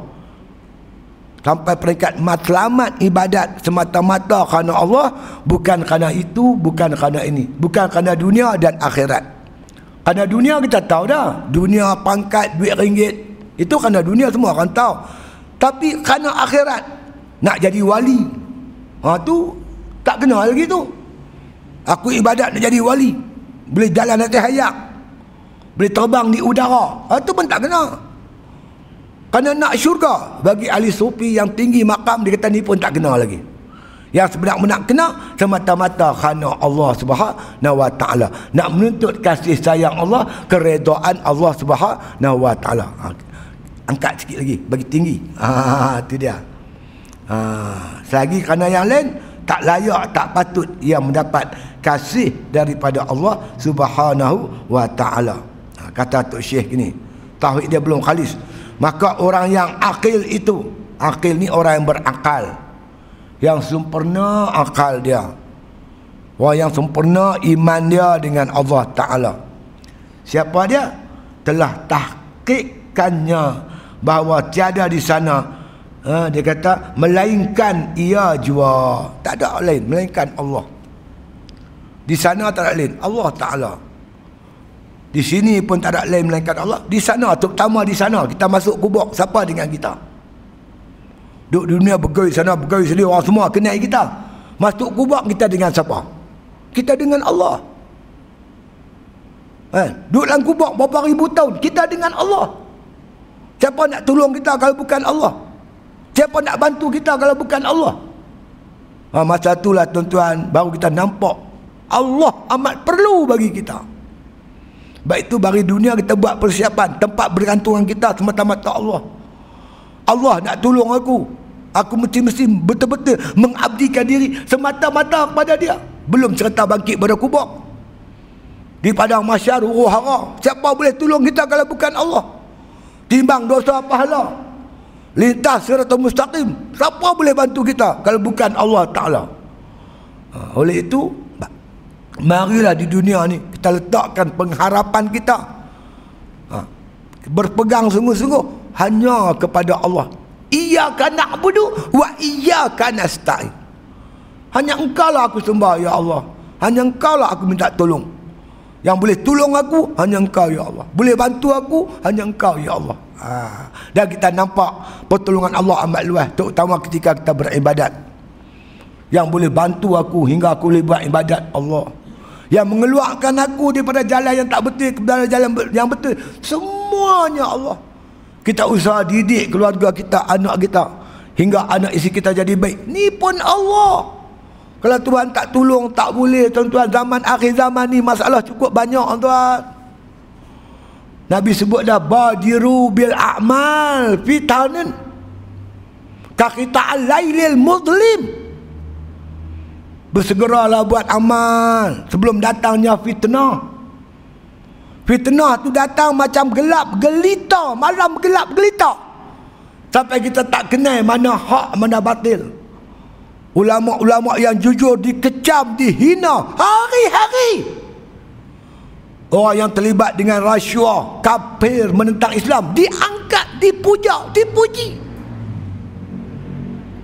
Sampai peringkat matlamat ibadat semata-mata kerana Allah bukan kerana itu bukan kerana ini. Bukan kerana dunia dan akhirat. Kerana dunia kita tahu dah. Dunia pangkat duit ringgit. Itu kerana dunia semua akan tahu tapi kerana akhirat nak jadi wali. Ha tu tak kena lagi tu aku ibadat nak jadi wali. Boleh jalan atas hayat. Boleh terbang di udara. Ha tu pun tak kena. Kerana nak syurga bagi ahli sufi yang tinggi makam dia kata ni pun tak kena lagi. Yang sebenarnya nak kena semata-mata kerana Allah Subhanahu wa taala. Nak menuntut kasih sayang Allah keredaan Allah Subhanahu wa taala. Ha angkat sikit lagi bagi tinggi. Ha itu dia. Ha selagi kerana yang lain tak layak tak patut ia mendapat kasih daripada Allah Subhanahu wa taala. Ha, kata tok syekh gini tauhid dia belum khalis. Maka orang yang akil itu akil ni orang yang berakal. Yang sempurna akal dia. Orang yang sempurna iman dia dengan Allah taala. Siapa dia? Telah tahqiqkannya bahawa tiada di sana ha, dia kata melainkan ia jua. Tak ada lain melainkan Allah. Di sana tak ada lain Allah Ta'ala. Di sini pun tak ada lain melainkan Allah. Di sana terutama di sana kita masuk kubur siapa dengan kita? Duduk dunia bergaya sana bergaya sini orang semua kenal kita. Masuk kubur kita dengan siapa? Kita dengan Allah. Eh, duduk dalam kubur berapa ribu tahun kita dengan Allah Siapa nak tolong kita kalau bukan Allah? Siapa nak bantu kita kalau bukan Allah? Ha, masa itulah tuan-tuan baru kita nampak Allah amat perlu bagi kita. Baik itu bagi dunia kita buat persiapan tempat bergantungan kita semata-mata Allah. Allah nak tolong aku. Aku mesti-mesti betul-betul mengabdikan diri semata-mata kepada dia. Belum cerita bangkit pada kubur. Di padang masyar, huru Siapa boleh tolong kita kalau bukan Allah? Timbang dosa pahala. Lintas siratul mustaqim. Siapa boleh bantu kita kalau bukan Allah Ta'ala? Ha, oleh itu marilah di dunia ni kita letakkan pengharapan kita. Ha, berpegang sungguh-sungguh hanya kepada Allah. Iyyaka na'budu wa iyyaka nasta'in. Hanya engkau lah aku sembah ya Allah. Hanya engkau lah aku minta tolong yang boleh tolong aku hanya engkau ya Allah. Boleh bantu aku hanya engkau ya Allah. Ha. Dan kita nampak pertolongan Allah amat luas terutama ketika kita beribadat. Yang boleh bantu aku hingga aku boleh buat ibadat Allah. Yang mengeluarkan aku daripada jalan yang tak betul kepada jalan yang betul. Semuanya Allah. Kita usaha didik keluarga kita, anak kita hingga anak isi kita jadi baik. Ni pun Allah. Kalau Tuhan tak tolong, tak boleh tuan-tuan. Zaman akhir zaman ni masalah cukup banyak tuan. Nabi sebut dah badiru bil a'mal fitanin kakita al-lailil muzlim Bersegeralah buat amal sebelum datangnya fitnah. Fitnah tu datang macam gelap gelita, malam gelap gelita. Sampai kita tak kenal mana hak mana batil. Ulama-ulama yang jujur dikecam, dihina hari-hari. Orang yang terlibat dengan rasuah, kafir menentang Islam diangkat, dipuja, dipuji.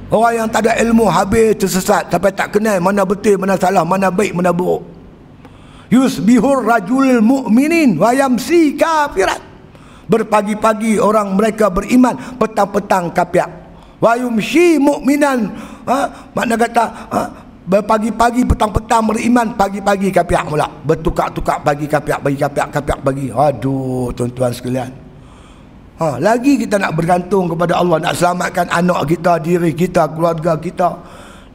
Orang yang tak ada ilmu habis tersesat sampai tak kenal mana betul, mana salah, mana baik, mana buruk. Yusbihur rajul mu'minin wa yamsi kafirat. Berpagi-pagi orang mereka beriman, petang-petang kafir. Wa yumshi mu'minan. Ha? Makna kata, ha? Berpagi-pagi petang-petang beriman Pagi-pagi kapiak pula Bertukar-tukar pagi kapiak Bagi kapiak kapiak bagi Aduh tuan-tuan sekalian. Ha, Lagi kita nak bergantung kepada Allah Nak selamatkan anak kita Diri kita, keluarga kita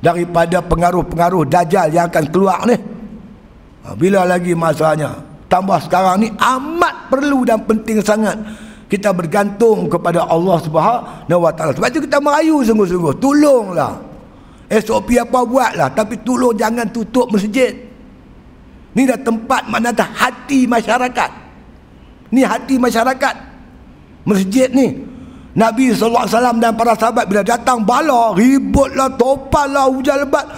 Daripada pengaruh-pengaruh Dajjal yang akan keluar ni. Ha, Bila lagi masanya Tambah sekarang ni amat perlu dan penting sangat Kita bergantung kepada Allah Subhanahu Wa Taala. Sebab itu kita merayu sungguh-sungguh. Tolonglah SOP apa buat lah Tapi tolong jangan tutup masjid. Ni dah tempat mana dah hati masyarakat. Ni hati masyarakat. Masjid ni Nabi SAW dan para sahabat bila datang bala Ributlah, topallah, hujan lebat.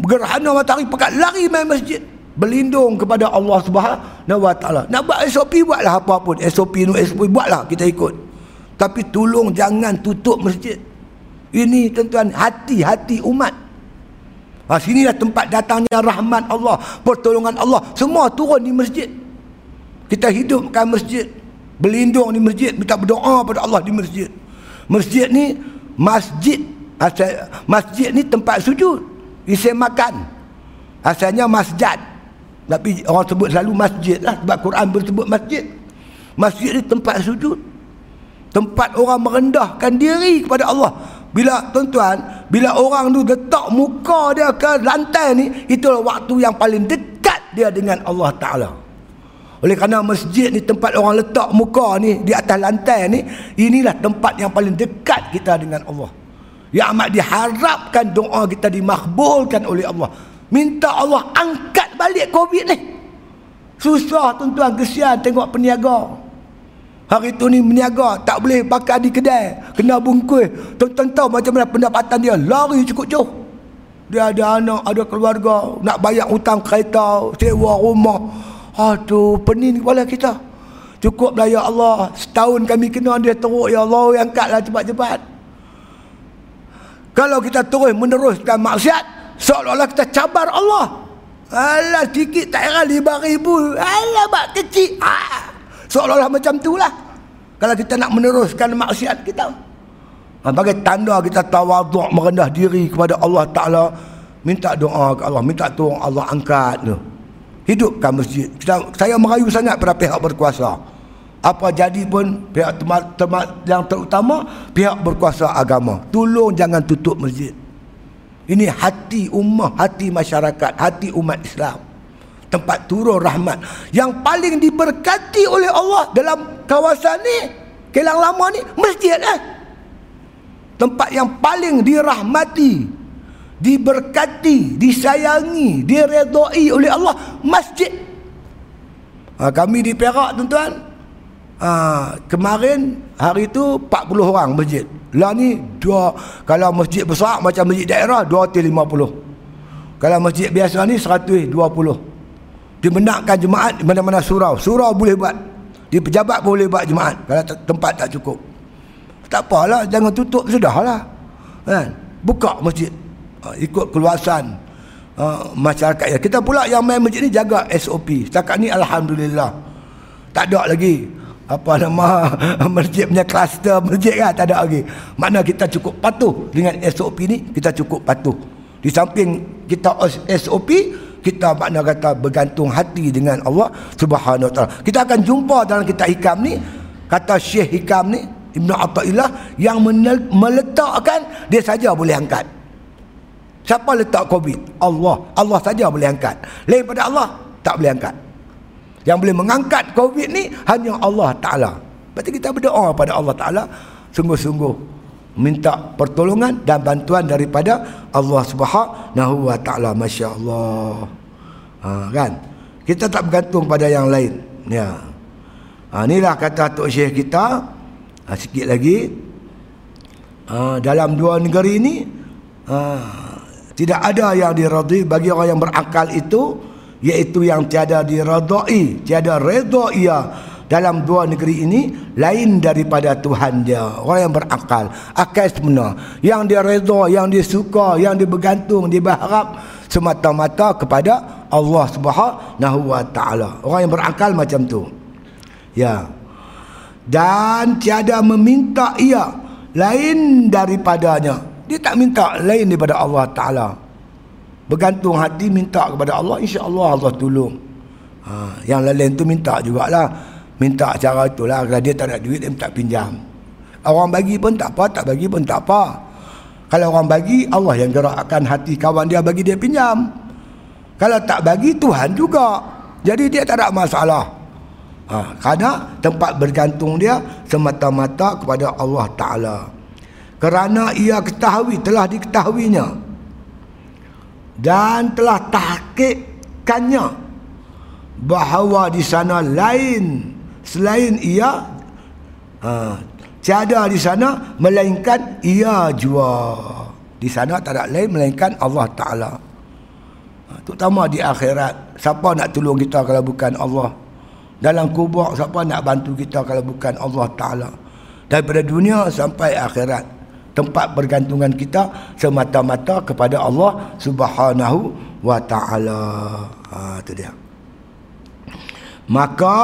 Gerhana matahari pekat lari main masjid. Berlindung kepada Allah Subhanahu Wa Taala. Nak buat SOP buatlah apa pun. SOP ni SOP buatlah kita ikut. Tapi tolong jangan tutup masjid ini tuan-tuan hati-hati umat. Ha, sinilah tempat datangnya rahmat Allah, pertolongan Allah. Semua turun di masjid. Kita hidupkan masjid. Berlindung di masjid. Minta berdoa pada Allah di masjid. Masjid ni, masjid. Asal, masjid ni tempat sujud. Isi makan. Asalnya masjid. Tapi orang sebut selalu masjid lah. Sebab Quran bersebut masjid. Masjid ni tempat sujud. Tempat orang merendahkan diri kepada Allah. Bila tuan-tuan, bila orang tu letak muka dia ke lantai ni, itulah waktu yang paling dekat dia dengan Allah Taala. Oleh kerana masjid ni tempat orang letak muka ni di atas lantai ni, inilah tempat yang paling dekat kita dengan Allah. Yang amat diharapkan doa kita dimakbulkan oleh Allah. Minta Allah angkat balik Covid ni. Susah tuan-tuan kesian tengok peniaga. Hari tu ni meniaga tak boleh bakar di kedai. Kena bungkus. Tuan-tuan tahu macam mana pendapatan dia. Lari cukup jauh. Dia ada anak, ada keluarga. Nak bayar hutang kereta, sewa rumah. Aduh, pening kepala kita. Cukup lah ya Allah. Setahun kami kena dia teruk ya Allah. Angkatlah cepat-cepat. Kalau kita terus meneruskan maksiat. Seolah-olah kita cabar Allah. Alah sikit tak kira lima ribu. Alah bak kecil. Ah. Seolah-olah macam itulah. Kalau kita nak meneruskan maksiat kita. Bagi tanda kita tawaduk merendah diri kepada Allah Ta'ala. Minta doa ke Allah. Minta tolong Allah angkat tu. Hidupkan masjid. Kita, saya merayu sangat pada pihak berkuasa. Apa jadi pun pihak temat, temat yang terutama pihak berkuasa agama. Tolong jangan tutup masjid. Ini hati ummah, hati masyarakat, hati umat Islam tempat turun rahmat. Yang paling diberkati oleh Allah dalam kawasan ni kelang lama ni masjid lah tempat yang paling dirahmati diberkati disayangi diredai oleh Allah masjid. Ha, kami di Perak tuan-tuan. Ha, kemarin hari tu 40 orang masjid. Lah ni dua kalau masjid besar macam masjid daerah 250 kalau masjid biasa ni 120 dibenarkan jemaat di mana-mana surau. Surau boleh buat. Di pejabat boleh buat jemaat kalau tempat tak cukup. Tak apalah, jangan tutup sudahlah. Kan? Buka masjid. Ha, ikut keluasan uh, masyarakat ya. Kita pula yang main masjid ni jaga SOP. Setakat ni alhamdulillah. Tak ada lagi apa nama masjid punya kluster masjid kan tak ada lagi. Mana kita cukup patuh dengan SOP ni, kita cukup patuh. Di samping kita SOP, kita makna kata bergantung hati dengan Allah Subhanahu Wa Taala. Kita akan jumpa dalam kitab Hikam ni kata Syekh Hikam ni Ibnu Athaillah yang meletakkan dia saja boleh angkat. Siapa letak Covid? Allah. Allah saja boleh angkat. Lain pada Allah tak boleh angkat. Yang boleh mengangkat Covid ni hanya Allah Taala. Berarti kita berdoa pada Allah Taala sungguh-sungguh minta pertolongan dan bantuan daripada Allah Subhanahu wa taala masya-Allah. Ha, kan? Kita tak bergantung pada yang lain. Ya. Ha, inilah kata Tok Syekh kita. Ha, sikit lagi. Ha, dalam dua negeri ini ha, tidak ada yang diradhi bagi orang yang berakal itu iaitu yang tiada diradai, tiada redha ia dalam dua negeri ini lain daripada Tuhan dia. Orang yang berakal akal sebenar yang dia redha yang dia suka yang dia bergantung dia berharap semata-mata kepada Allah Subhanahu wa taala. Orang yang berakal macam tu. Ya. Dan tiada meminta ia lain daripadanya. Dia tak minta lain daripada Allah taala. Bergantung hati minta kepada Allah insya-Allah Allah tolong. Ha, yang lain tu minta jugalah minta cara itulah kalau dia tak ada duit dia minta pinjam. Orang bagi pun tak apa tak bagi pun tak apa. Kalau orang bagi Allah yang gerakkan hati kawan dia bagi dia pinjam. Kalau tak bagi Tuhan juga. Jadi dia tak ada masalah. Ha, kerana tempat bergantung dia semata-mata kepada Allah Ta'ala. Kerana ia ketahui telah diketahuinya. Dan telah tahkikkannya bahawa di sana lain selain ia ha, tiada di sana melainkan ia jua. Di sana tak ada lain melainkan Allah Ta'ala. Ha, terutama di akhirat. Siapa nak tolong kita kalau bukan Allah? Dalam kubur siapa nak bantu kita kalau bukan Allah Ta'ala? Daripada dunia sampai akhirat. Tempat bergantungan kita semata-mata kepada Allah Subhanahu wa taala. Ha tu dia. Maka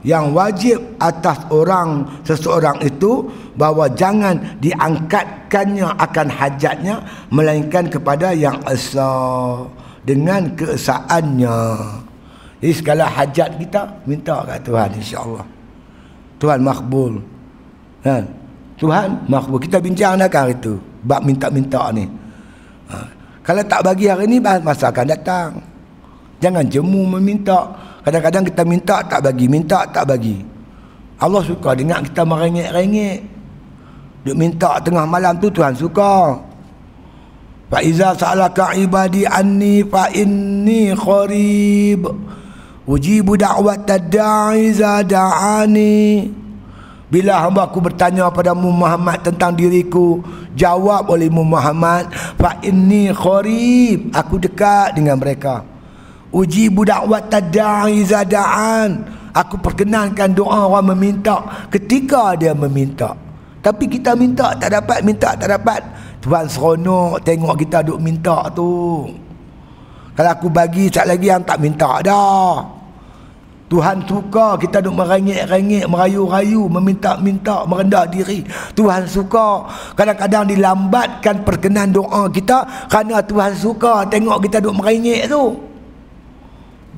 yang wajib atas orang seseorang itu bahawa jangan diangkatkannya akan hajatnya melainkan kepada yang esa dengan keesaannya. Jadi segala hajat kita minta kat Tuhan insya-Allah. Tuhan makbul. Kan Tuhan makbul. Kita bincang dah kan itu bab minta-minta ni. Ha. kalau tak bagi hari ni masa akan datang. Jangan jemu meminta Kadang-kadang kita minta tak bagi, minta tak bagi. Allah suka dengar kita merengek-rengek. Duk minta tengah malam tu Tuhan suka. Fa iza sa'alaka ibadi anni fa inni qarib. Ujibu da'wat da'i za da'ani. Bila hamba aku bertanya pada Muhammad tentang diriku, jawab oleh Muhammad, fa inni qarib. Aku dekat dengan mereka uji budak wat tadai zadaan aku perkenankan doa orang meminta ketika dia meminta tapi kita minta tak dapat minta tak dapat Tuhan seronok tengok kita duk minta tu kalau aku bagi sat lagi yang tak minta dah Tuhan suka kita duk merengek-rengek, merayu-rayu, meminta-minta, merendah diri. Tuhan suka. Kadang-kadang dilambatkan perkenan doa kita kerana Tuhan suka tengok kita duk merengek tu.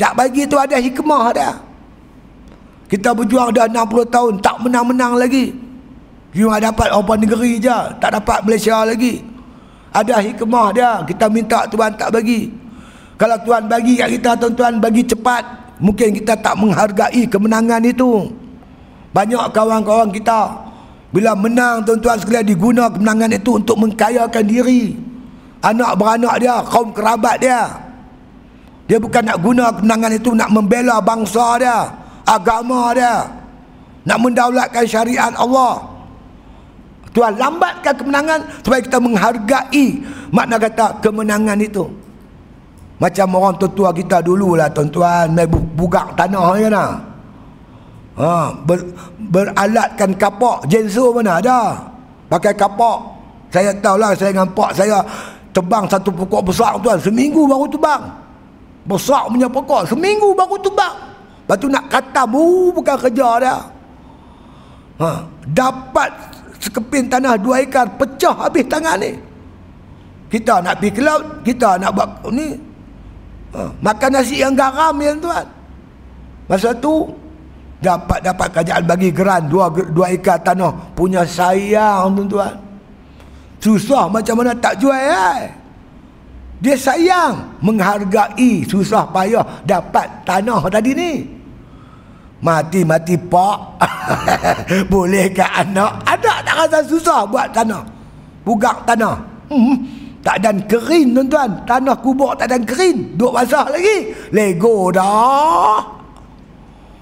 Tak bagi tu ada hikmah dah. Kita berjuang dah 60 tahun tak menang-menang lagi. Cuma dapat apa negeri je, tak dapat Malaysia lagi. Ada hikmah dia, kita minta Tuhan tak bagi. Kalau Tuhan bagi kat kita, tuan-tuan bagi cepat, mungkin kita tak menghargai kemenangan itu. Banyak kawan-kawan kita bila menang tuan-tuan sekalian diguna kemenangan itu untuk mengkayakan diri. Anak beranak dia, kaum kerabat dia. Dia bukan nak guna kemenangan itu nak membela bangsa dia, agama dia, nak mendaulatkan syariat Allah. Tuhan lambatkan kemenangan supaya kita menghargai makna kata kemenangan itu. Macam orang tua kita dululah tuan-tuan, main bugak tanah ya nah. Ha, ber, beralatkan kapak jensu mana ada. Pakai kapak. Saya tahulah saya dengan pak saya tebang satu pokok besar tuan, seminggu baru tebang. Besar punya pokok. Seminggu baru tubak Lepas tu nak kata bu Bukan kerja dia. Ha. Dapat Sekeping tanah dua ekar Pecah habis tangan ni. Kita nak pergi ke laut Kita nak buat ni. Ha. Makan nasi yang garam ya tuan Masa tu Dapat dapat kerajaan bagi geran dua, dua ekar tanah. Punya sayang tuan-tuan Susah macam mana tak jual eh dia sayang menghargai susah payah dapat tanah tadi ni. Mati-mati pak. Boleh ke anak? Ada tak? rasa susah buat tanah. Bugak tanah. Hmm. Tak ada kering tuan-tuan. Tanah kubur tak ada kering. Duk basah lagi. Lego dah.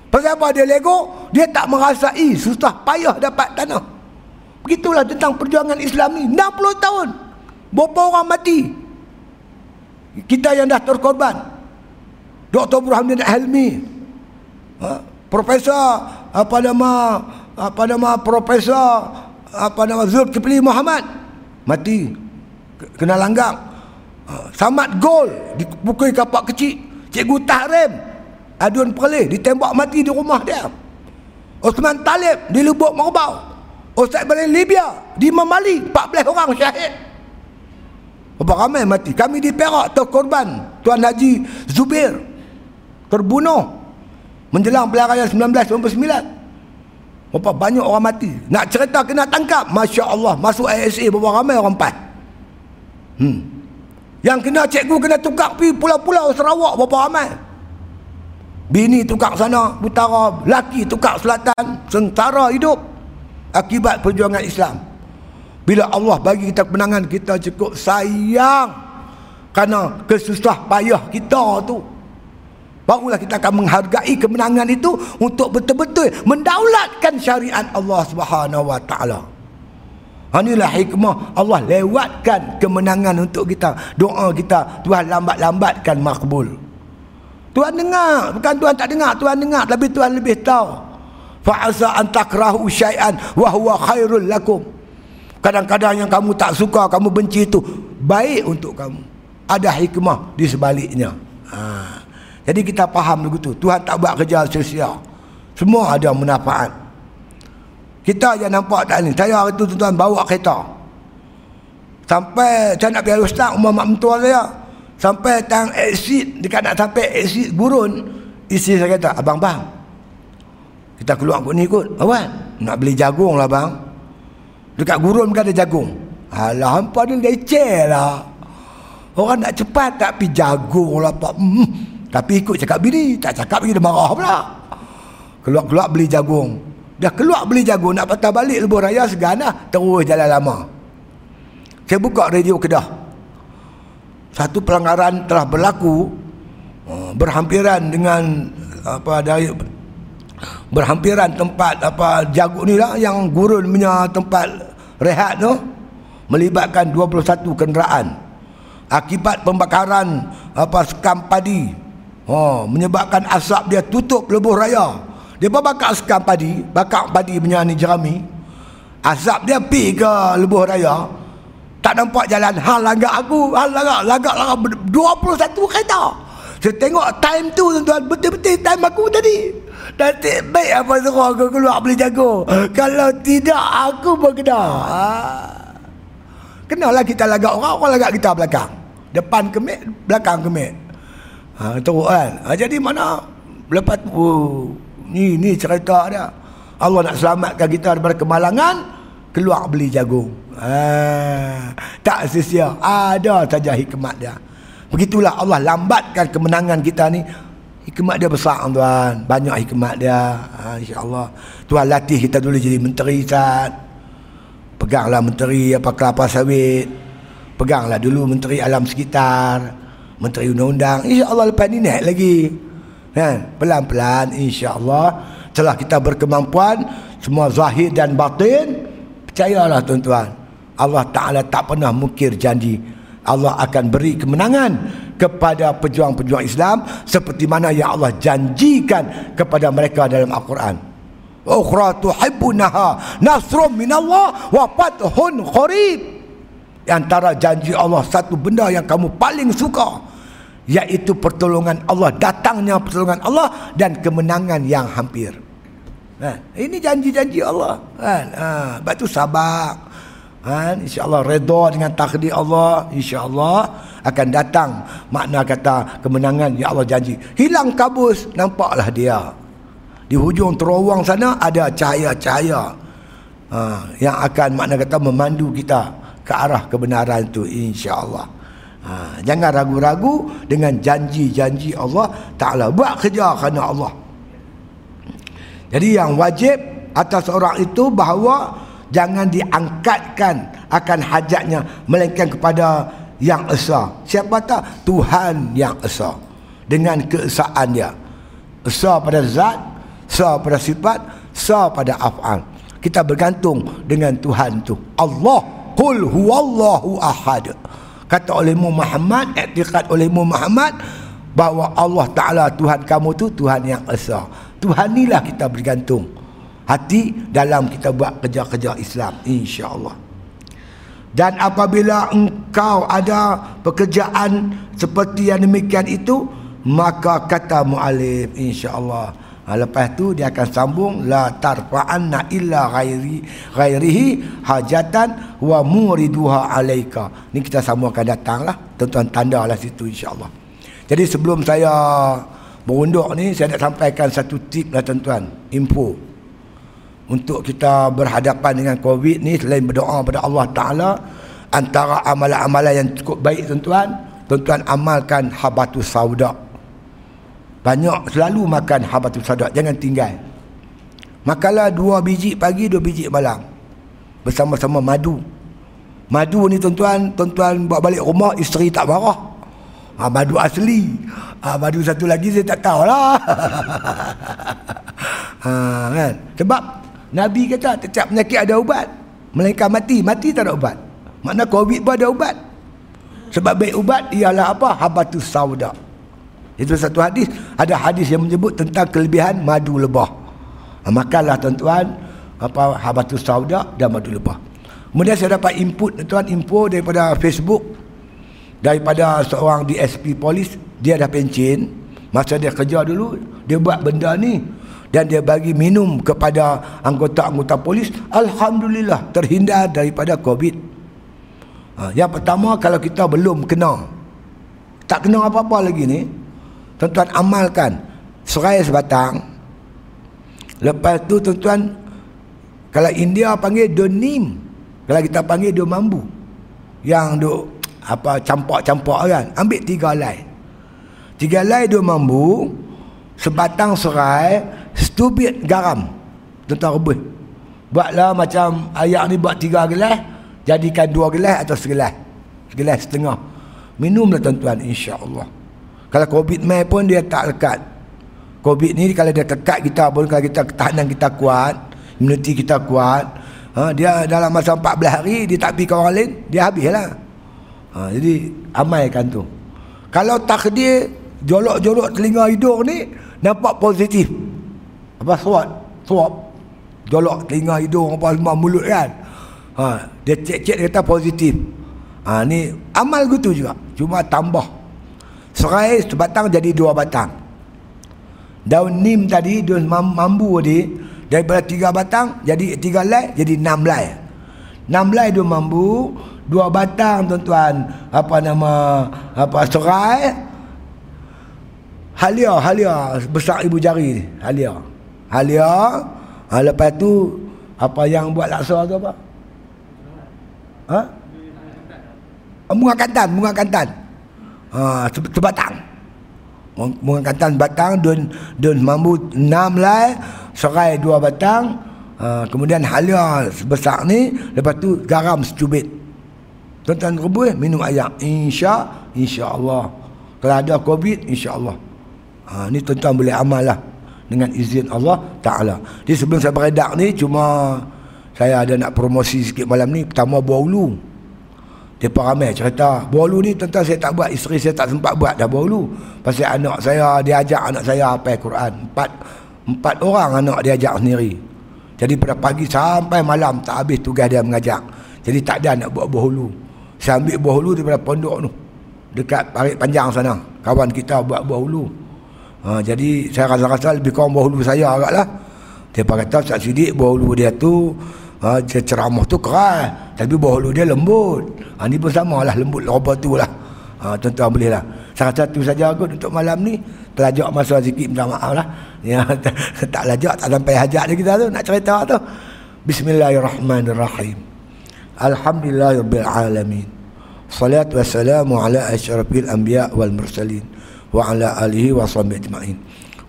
Pasal apa dia Lego? Dia tak merasai susah payah dapat tanah. Begitulah tentang perjuangan Islam ni. 60 tahun. Berapa orang mati? Kita yang dah terkorban. Dr. Burhanuddin Helmi. Ha? Profesor apa nama apa nama Profesor apa nama Zulkifli Muhammad. Mati. Kena langgang ha, Samad Gol. Dipukul kapak kecil. Cikgu Tahrim. Adun Perleh ditembak mati di rumah dia. Osman Talib. Di Lubuk Merbau Ustaz Balai Libya. Di Memali. 14 orang syahid Berapa ramai mati. Kami di Perak terkorban Tuan Haji Zubir terbunuh menjelang pelarian 1999 Berapa banyak orang mati. Nak cerita kena tangkap. Masya Allah masuk ISA berapa ramai orang empat. Hmm. yang kena cikgu kena tukar pergi pulau-pulau Sarawak berapa ramai. Bini tukar sana utara laki tukar selatan. Sengsara hidup. Akibat perjuangan Islam bila Allah bagi kita kemenangan kita cukup sayang kerana kesusah payah kita tu barulah kita akan menghargai kemenangan itu untuk betul-betul mendaulatkan syariat Allah Subhanahu wa taala. Inilah hikmah Allah lewatkan kemenangan untuk kita. Doa kita Tuhan lambat-lambatkan makbul. Tuhan dengar, bukan Tuhan tak dengar, Tuhan dengar tapi Tuhan lebih tahu. Fa'asa an takrahu syai'an wa huwa khairul lakum. Kadang-kadang yang kamu tak suka, kamu benci itu baik untuk kamu. Ada hikmah di sebaliknya. Ha. Jadi kita faham begitu. Tuhan tak buat kerja sia-sia. Semua ada manfaat. Kita je nampak tak ni. Saya hari tu tuan-tuan bawa kereta. Sampai saya nak pergi ustaz umar mak mentua saya. Sampai tang exit dekat nak sampai exit gurun. Isi saya kata, "Abang bang. Kita keluar kot ni kot. Awak nak beli jagung lah bang. Dekat gurun kan ada jagung. Alah hampa ni leceh lah. Orang nak cepat tak pergi jagung lah pak. Hmm. Tapi ikut cakap bini, tak cakap bini dia marah pula. Keluar-keluar beli jagung. Dah keluar beli jagung, nak patah balik lebuh raya segan lah. Terus jalan lama. Saya buka radio Kedah. Satu pelanggaran telah berlaku uh, berhampiran dengan apa dari berhampiran tempat apa jagung ni lah yang gurun punya tempat rehat tu melibatkan 21 kenderaan akibat pembakaran apa sekam padi Oh, menyebabkan asap dia tutup lebuh raya. Dia bakar sekam padi, bakar padi punya ni jerami. Asap dia pi ke lebuh raya. Tak nampak jalan. Hal lagak aku, hal lagak lagak 21 kereta. Saya tengok time tu tuan-tuan, betul-betul time aku tadi. Nanti baik apa suruh aku keluar beli jago. Kalau tidak, aku berkena. Ha. Kenalah kita lagak orang, orang lagak kita belakang. Depan kemik, belakang kemik. Ha, teruk kan. Ha, jadi mana lepas oh, ni ni cerita dia. Allah nak selamatkan kita daripada kemalangan, keluar beli jagung. Ha, tak sia-sia. Ada saja hikmat dia. Begitulah Allah lambatkan kemenangan kita ni. Hikmat dia besar tuan. Banyak hikmat dia. Ha, InsyaAllah. Tuhan latih kita dulu jadi menteri saat. Peganglah menteri apa kelapa sawit. Peganglah dulu menteri alam sekitar menteri undang-undang insya-Allah lepas ni naik lagi kan pelan-pelan insya-Allah setelah kita berkemampuan semua zahir dan batin percayalah tuan-tuan Allah Taala tak pernah mungkir janji Allah akan beri kemenangan kepada pejuang-pejuang Islam seperti mana yang Allah janjikan kepada mereka dalam Al-Quran. Ukhra tuhibbunaha nasrum minallah wa fathun qarib. Antara janji Allah satu benda yang kamu paling suka iaitu pertolongan Allah datangnya pertolongan Allah dan kemenangan yang hampir ha, ini janji-janji Allah kan ha, sebab tu sabar ha, insyaAllah redha dengan takdir Allah insyaAllah akan datang. Makna kata kemenangan yang Allah janji. Hilang kabus nampaklah dia. Di hujung terowong sana ada cahaya-cahaya ha, yang akan makna kata memandu kita ke arah kebenaran itu insyaAllah. Ha, jangan ragu-ragu dengan janji-janji Allah Ta'ala. Buat kerja kerana Allah. Jadi yang wajib atas orang itu bahawa jangan diangkatkan akan hajatnya melainkan kepada yang esa. Siapa tak? Tuhan yang esa. Dengan keesaan dia. Esa pada zat esa pada sifat esa pada af'al. Kita bergantung dengan Tuhan tu. Allah qul huwallahu ahad. Kata olehmu Muhammad i'tiqad olehmu Muhammad bahawa Allah Taala Tuhan kamu tu Tuhan yang esa. Tuhan inilah kita bergantung hati dalam kita buat kerja-kerja Islam insya-Allah. Dan apabila engkau ada pekerjaan seperti yang demikian itu maka kata mualif insyaallah. Ha, lepas tu dia akan sambung la tarfa'anna illa ghairi ghairihi hajatan wa muriduha alaika. Ni kita semua akan datanglah. Tuan-tuan tandalah situ insyaallah. Jadi sebelum saya berunduk ni saya nak sampaikan satu tip lah tuan-tuan. Info untuk kita berhadapan dengan COVID ni selain berdoa pada Allah Ta'ala antara amalan-amalan yang cukup baik tuan-tuan tuan-tuan amalkan habatus sauda. Banyak selalu makan habatus sauda jangan tinggal. Makanlah dua biji pagi dua biji malam. Bersama-sama madu. Madu ni tuan-tuan tuan-tuan bawa balik rumah isteri tak marah. Ha, madu asli. Ha, madu satu lagi saya tak tahu lah ha, kan? sebab Nabi kata setiap penyakit ada ubat. Melainkan mati, mati tak ada ubat. Makna COVID pun ada ubat. Sebab baik ubat ialah apa? Habatus sauda. Itu satu hadis. Ada hadis yang menyebut tentang kelebihan madu lebah. Ha, makanlah tuan-tuan apa habatus sauda dan madu lebah. Kemudian saya dapat input tuan info daripada Facebook daripada seorang DSP polis dia dah pencen masa dia kerja dulu dia buat benda ni dan dia bagi minum kepada anggota-anggota polis alhamdulillah terhindar daripada covid. Ha, yang pertama kalau kita belum kena tak kena apa-apa lagi ni tuan-tuan amalkan. Serai sebatang. Lepas tu tuan-tuan kalau India panggil donim kalau kita panggil do mambu yang do apa campak-campak kan ambil tiga lai. Tiga lai do mambu sebatang serai stupid garam. Tuan-tuan rebus. Buatlah macam ayam ni buat tiga gelas jadikan dua gelas atau segelas. Segelas setengah. Minumlah tuan-tuan insya-Allah. Kalau covid mai pun dia tak lekat. Covid ni kalau dia tekat kita pun kalau kita ketahanan kita kuat imuniti kita kuat ha, dia dalam masa 14 hari dia tak pergi ke orang lain dia habislah. Ha, jadi amaikan tu. Kalau takdir jolok-jolok telinga hidung ni nampak positif apa swab swab jolok telinga hidung apa semua mulut kan? Ha, dia cek-cek dia kata positif. Ha, ni amal gitu juga. Cuma tambah. Serai sebatang jadi dua batang. Daun nim tadi daun mambu tadi daripada tiga batang jadi tiga lai jadi enam lai. Enam lai daun mambu dua batang tuan-tuan. Apa nama apa serai. Halia halia besar ibu jari ni halia Halia. Ha, Lepas tu Apa yang buat laksa tu apa? Ha? Bunga kantan Bunga kantan. Ha, Sebatang. Bunga kantan batang Dun, dun mambu enam lai Serai dua batang. Ha, Kemudian halia sebesar ni Lepas tu garam secubit. Tuan-tuan rebus minum ayam Insya Insya Allah. Kalau ada covid Insya Allah. Ha, Ni tuan-tuan boleh amal lah dengan izin Allah Ta'ala. Jadi sebelum saya beredak ni cuma saya ada nak promosi sikit malam ni pertama buah ulu. Dia ramai cerita buah ulu ni tentang saya tak buat isteri saya tak sempat buat dah buah ulu. Pasal anak saya dia ajak anak saya apa Quran. Empat empat orang anak dia ajak sendiri. Jadi pada pagi sampai malam tak habis tugas dia mengajak jadi tak ada nak buat buah ulu. Saya ambil buah ulu daripada pondok tu dekat parit panjang sana. Kawan kita buat buah ulu Ha, jadi saya rasa-rasa lebih kurang bahulu saya agak lah. Dia kata Ustaz Sidik bahulu dia tu ha, ceramah tu keras. Tapi bahulu dia lembut. Ha, ni pun sama lah lembut roba tu lah. Ha, tuan-tuan boleh lah. Salah satu saja aku untuk malam ni. Telajak masa sikit minta maaf lah. Ya, tak, lajak tak sampai hajat dia kita tu. Nak cerita tu. Bismillahirrahmanirrahim. Alhamdulillahirrahmanirrahim. Salatu wassalamu ala asyrafil anbiya wal mursalin alihi wa sahbihi ajma'in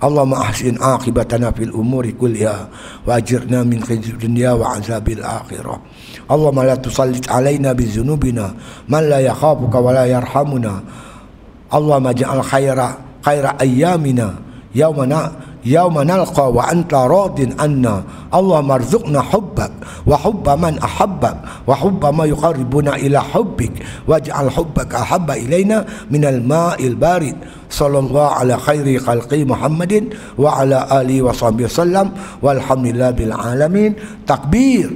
اللهم أحسن عاقبتنا في الأمور كلها وأجرنا من خزي الدنيا وعذاب الآخرة. اللهم لا تسلط علينا بذنوبنا من لا يخافك ولا يرحمنا. اللهم اجعل خير خير أيامنا يومنا يوم نلقى وأنت راض عنا اللهم ارزقنا حبك وحب من أحبك وحب ما يقربنا إلى حبك واجعل حبك أحب إلينا من الماء البارد صلى الله على خير خلق محمد وعلى آله وصحبه وسلم والحمد لله بالعالمين تكبير.